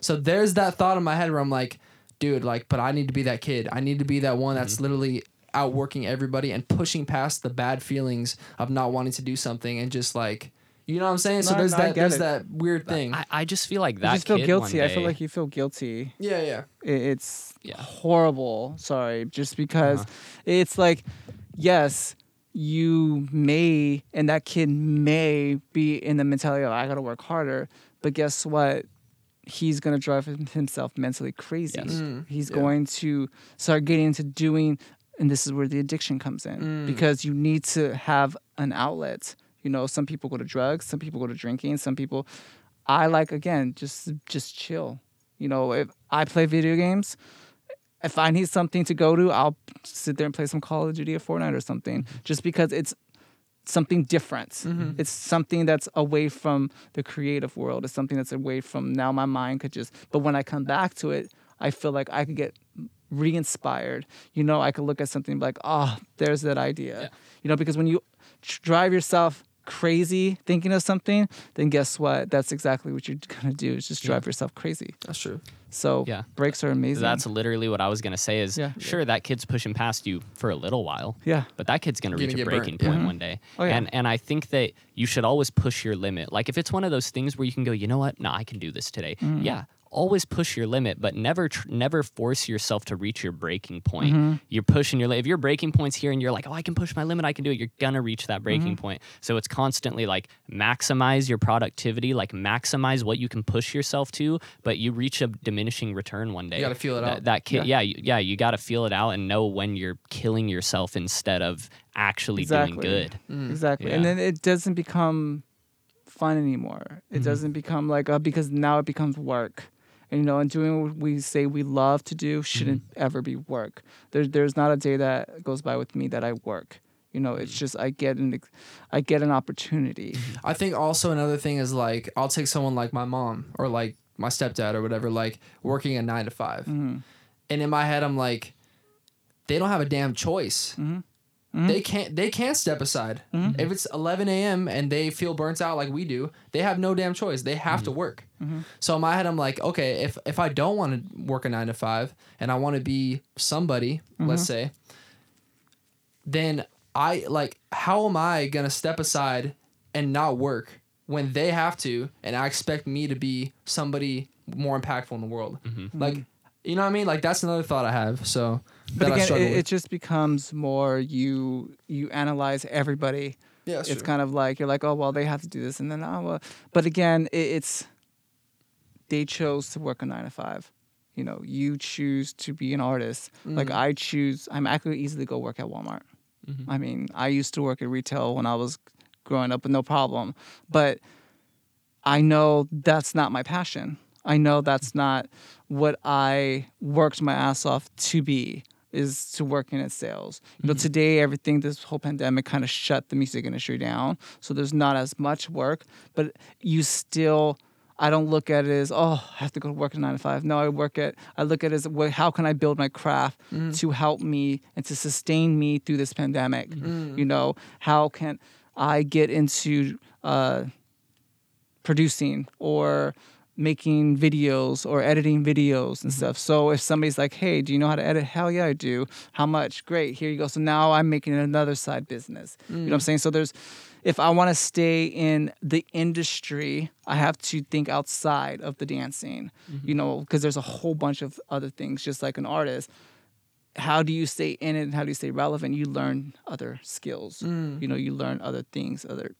So there's that thought in my head where I'm like, dude, like, but I need to be that kid. I need to be that one that's literally outworking everybody and pushing past the bad feelings of not wanting to do something and just like, you know what I'm saying? so No, there's no, I that get there's it. that weird thing. I, I just feel like You that just feel kid guilty. one I feel day- like you feel guilty. yeah, yeah. I- It's Yeah. horrible. Sorry, just because it's like, yes, you may, and that kid may be in the mentality of I gotta work harder, but guess what? He's gonna drive him- himself mentally crazy. Yes. Mm, He's yeah. going to start getting into doing, and this is where the addiction comes in Mm. because you need to have an outlet. You know, some people go to drugs, some people go to drinking, some people. I like again just just chill. You know, if I play video games, if I need something to go to, I'll sit there and play some Call of Duty or Fortnite or something, mm-hmm. just because it's something different. Mm-hmm. It's something that's away from the creative world. It's something that's away from now my mind could just. But when I come back to it, I feel like I could get re-inspired. You know, I could look at something like, oh, there's that idea. You know, because when you tr- drive yourself crazy thinking of something, then guess what? That's exactly what you're *laughs* gonna do. Is just drive yourself crazy. That's true. So Yeah. breaks are amazing. That's literally what I was gonna say. Is Yeah. sure that kid's pushing past you for a little while, yeah. but that kid's gonna You're reach gonna a get burnt. breaking point one day. Oh, yeah. And and I think that you should always push your limit. Like if it's one of those things where you can go, you know what? No, I can do this today. Mm. Yeah. Always push your limit, but never tr- never force yourself to reach your breaking point. Mm-hmm. You're pushing your li- if your breaking point's here and you're like, oh, I can push my limit, I can do it. You're gonna reach that breaking Mm-hmm. point. So it's constantly like maximize your productivity, like maximize what you can push yourself to, but you reach a diminishing return one day. You gotta feel it that, out. That kid, yeah, you, yeah, you got to feel it out and know when you're killing yourself instead of actually doing Exactly. good. Exactly. And then it doesn't become fun anymore. It doesn't become like uh, because now it becomes work. And, you know, and doing what we say we love to do shouldn't mm-hmm. ever be work. There's there's not a day that goes by with me that I work. You know, it's mm. just I get an I get an opportunity. Mm-hmm. I think also another thing is like I'll take someone like my mom or like my stepdad or whatever, like working a nine to 5 mm-hmm. and in my head I'm like, they don't have a damn choice. Mm-hmm. They can't. They can't step aside. Mm-hmm. If it's 11 a.m. and they feel burnt out like we do, they have no damn choice. They have to mm-hmm. work. So in my head, I'm like, okay, if if I don't want to work a nine to five and I want to be somebody, let's say, then I like, how am I gonna step aside and not work when they have to, and I expect me to be somebody more impactful in the world? Like, you know what I mean? Like that's another thought I have. So But again, it, it just becomes more you you analyze everybody. Yeah, it's true. kind of like you're like, oh well, they have to do this, and then oh well. But again, it, it's they chose to work a nine to five. You know, you choose to be an artist. Like Mm. I choose, I'm I could easily go work at Walmart. Mm-hmm. I mean, I used to work at retail when I was growing up with no problem, but I know that's not my passion. I know that's not what I worked my ass off to be is to work in sales. You know, mm-hmm. today everything this whole pandemic kind of shut the music industry down. So there's not as much work, but you still I don't look at it as oh I have to go work at nine to five. No, I work at I look at it as well, how can I build my craft mm. to help me and to sustain me through this pandemic. Mm-hmm. You know, how can I get into uh, producing or making videos or editing videos and mm-hmm. stuff. So if somebody's like, "Hey, do you know how to edit?" Hell yeah, I do. How much? Great. Here you go. So now I'm making another side business. You know what I'm mm. saying? So there's if I want to stay in the industry, I have to think outside of the dancing. You mm-hmm. know, because there's a whole bunch of other things just like an artist how do you stay in it and how do you stay relevant you learn other skills mm. you know you learn other things other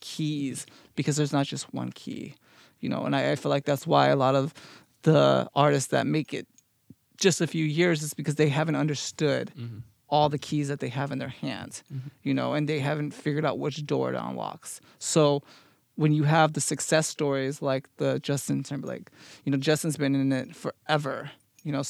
keys because there's not just one key you know and I, I feel like that's why a lot of the artists that make it just a few years is because they haven't understood mm-hmm. all the keys that they have in their hands mm-hmm. you know and they haven't figured out which door it unlocks so when you have the success stories like the Justin Timberlake, you know, Justin's been in it forever, you know,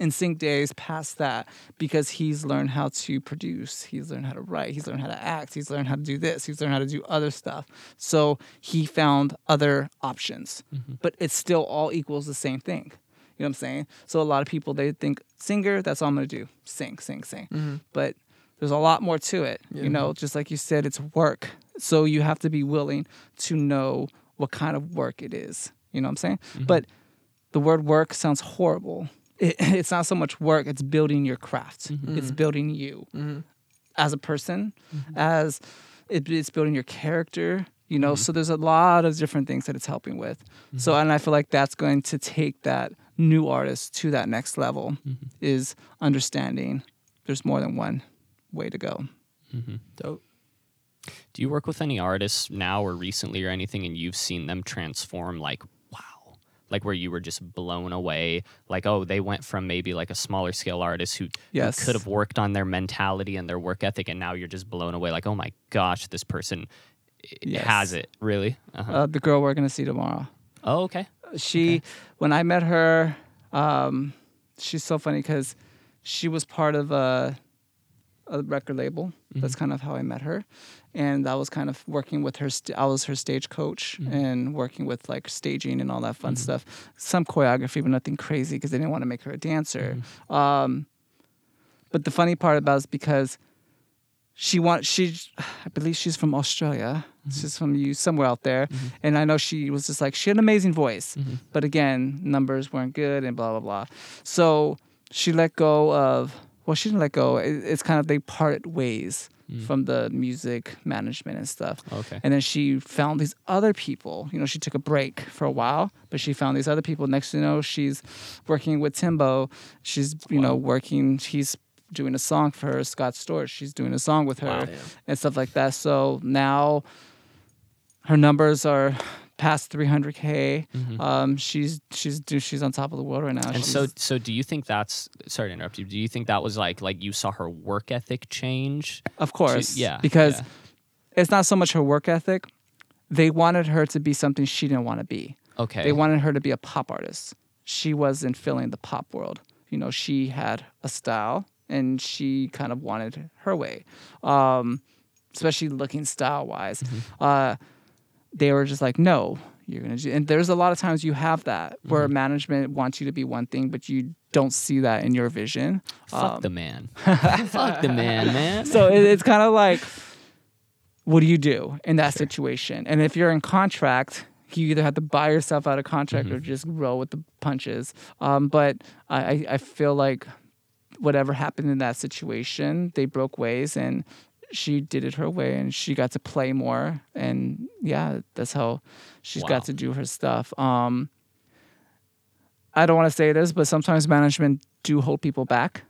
NSYNC days past that because he's learned how to produce, he's learned how to write, he's learned how to act, he's learned how to do this, he's learned how to do other stuff. So he found other options, mm-hmm. but it still all equals the same thing. You know what I'm saying? So a lot of people they think singer, that's all I'm gonna do, sing, sing, sing. Mm-hmm. But there's a lot more to it. You know, just like you said, it's work. So you have to be willing to know what kind of work it is. You know what I'm saying? Mm-hmm. But the word work sounds horrible. It, *laughs* it's not so much work, it's building your craft. Mm-hmm. It's building you mm-hmm. as a person, mm-hmm. as it, it's building your character. You know, so there's a lot of different things that it's helping with. So, and I feel like that's going to take that new artist to that next level is understanding there's more than one way to go. Dope. Do you work with any artists now or recently or anything and you've seen them transform like wow. Like where you were just blown away, like oh they went from maybe like a smaller scale artist who, who could have worked on their mentality and their work ethic, and now you're just blown away. Like oh my gosh, this person Yes. has it really. Uh-huh. Uh, the girl we're gonna see tomorrow. oh okay. She, when I met her, um, she's so funny because she was part of a a record label. Mm-hmm. That's kind of how I met her, and I was kind of working with her. St- I was her stage coach Mm-hmm. and working with like staging and all that fun stuff. Some choreography, but nothing crazy because they didn't want to make her a dancer. Mm-hmm. Um, but the funny part about it is because she wants she I believe she's from Australia. Mm-hmm. She's from you somewhere out there. And I know she was just like she had an amazing voice. Mm-hmm. But again, numbers weren't good and blah blah blah. So she let go of well, she didn't let go. It, it's kind of they parted ways mm. from the music management and stuff. Okay. And then she found these other people. You know, she took a break for a while, but she found these other people. Next thing you know, she's working with Timbo. She's, you know, working, he's doing a song for her, Scott Storch. She's doing a song with her Wow. and stuff like that. So now her numbers are past 300k. Um, she's she's she's on top of the world right now. Mm-hmm. And She's- so, so do you think that's sorry to interrupt you? Do you think that was like like you saw her work ethic change? Of course. yeah, Because yeah. it's not so much her work ethic. They wanted her to be something she didn't want to be. Okay. They wanted her to be a pop artist. She wasn't filling the pop world. You know, she had a style and she kind of wanted her way, um, especially looking style wise. Uh, they were just like, no, you're going to do. And there's a lot of times you have that where mm-hmm. management wants you to be one thing, but you don't see that in your vision. Fuck um, the man. *laughs* Fuck the man, man. so it, it's kind of like what do you do in that situation and if you're in contract you either have to buy yourself out of contract or mm-hmm. just roll with the punches um, but I, I- I feel like whatever happened in that situation they broke ways and she did it her way and she got to play more and yeah that's how she's Wow. got to do her stuff um, i don't want to say this but sometimes management do hold people back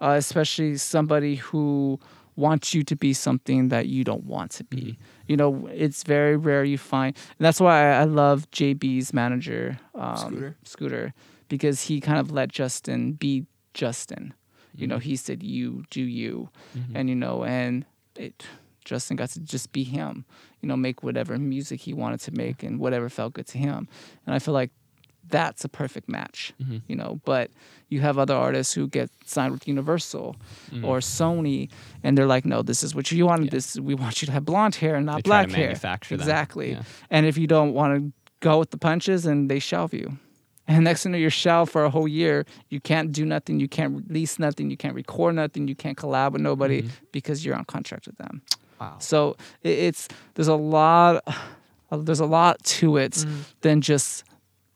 uh, especially somebody who wants you to be something that you don't want to be. You know, it's very rare you find, and that's why I, I love JB's manager, um, Scooter. Scooter, because he kind of let Justin be Justin. You know, he said, "You do you," and you know, and it. Justin got to just be him, you know, make whatever music he wanted to make and whatever felt good to him. And I feel like that's a perfect match, mm-hmm. you know. But you have other artists who get signed with Universal mm. or Sony, and they're like, "No, this is what you want. This we want you to have blonde hair and not They black hair." manufacture exactly. Yeah. And if you don't want to go with the punches, and they shelve you. And next thing you know, you're shelved for a whole year. You can't do nothing. You can't release nothing. You can't record nothing. You can't collab with nobody mm-hmm. because you're on contract with them. Wow. So it's there's a lot uh, there's a lot to it mm-hmm. than just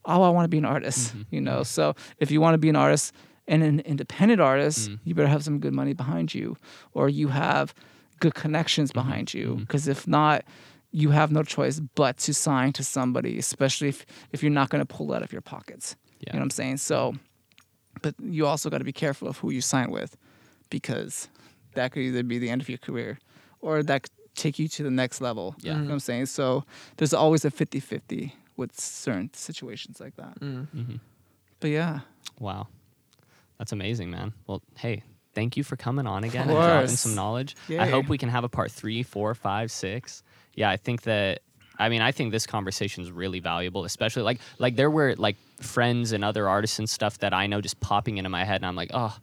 oh I want to be an artist, mm-hmm. you know. So if you want to be an artist and an independent artist, you better have some good money behind you or you have good connections behind you because if not you have no choice but to sign to somebody, especially if, if you're not going to pull out of your pockets. Yeah. You know what I'm saying? So, but you also got to be careful of who you sign with because that could either be the end of your career or that could take you to the next level. Yeah. You know what I'm saying? So there's always a 50 50 with certain situations like that. Mm-hmm. But yeah. Wow. That's amazing, man. Well, hey, thank you for coming on again and dropping some knowledge. I hope we can have a part three, four, five, six. Yeah, I think that I mean, I think this conversation is really valuable, especially like like there were like friends and other artists and stuff that I know just popping into my head and I'm like, oh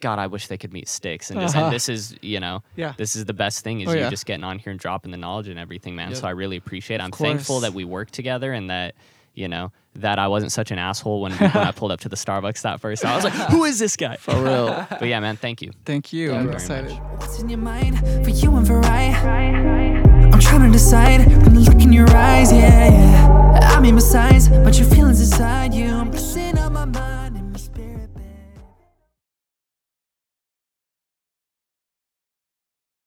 God, I wish they could meet Sticks. And just Uh-huh. and this is, you know, Yeah. this is the best thing is Oh, you yeah. just getting on here and dropping the knowledge and everything, man. Yep. So I really appreciate it. I'm thankful that we work together and that you know, that I wasn't such an asshole when, when I *laughs* pulled up to the Starbucks that first. time. I was like, who is this guy? For real. But yeah, man, thank you. Thank you. Thank I'm excited. much. What's in your mind for you and for I? I'm trying to decide from the look in your eyes, yeah, yeah. I mean, besides, but your feelings inside you, I'm pressing up.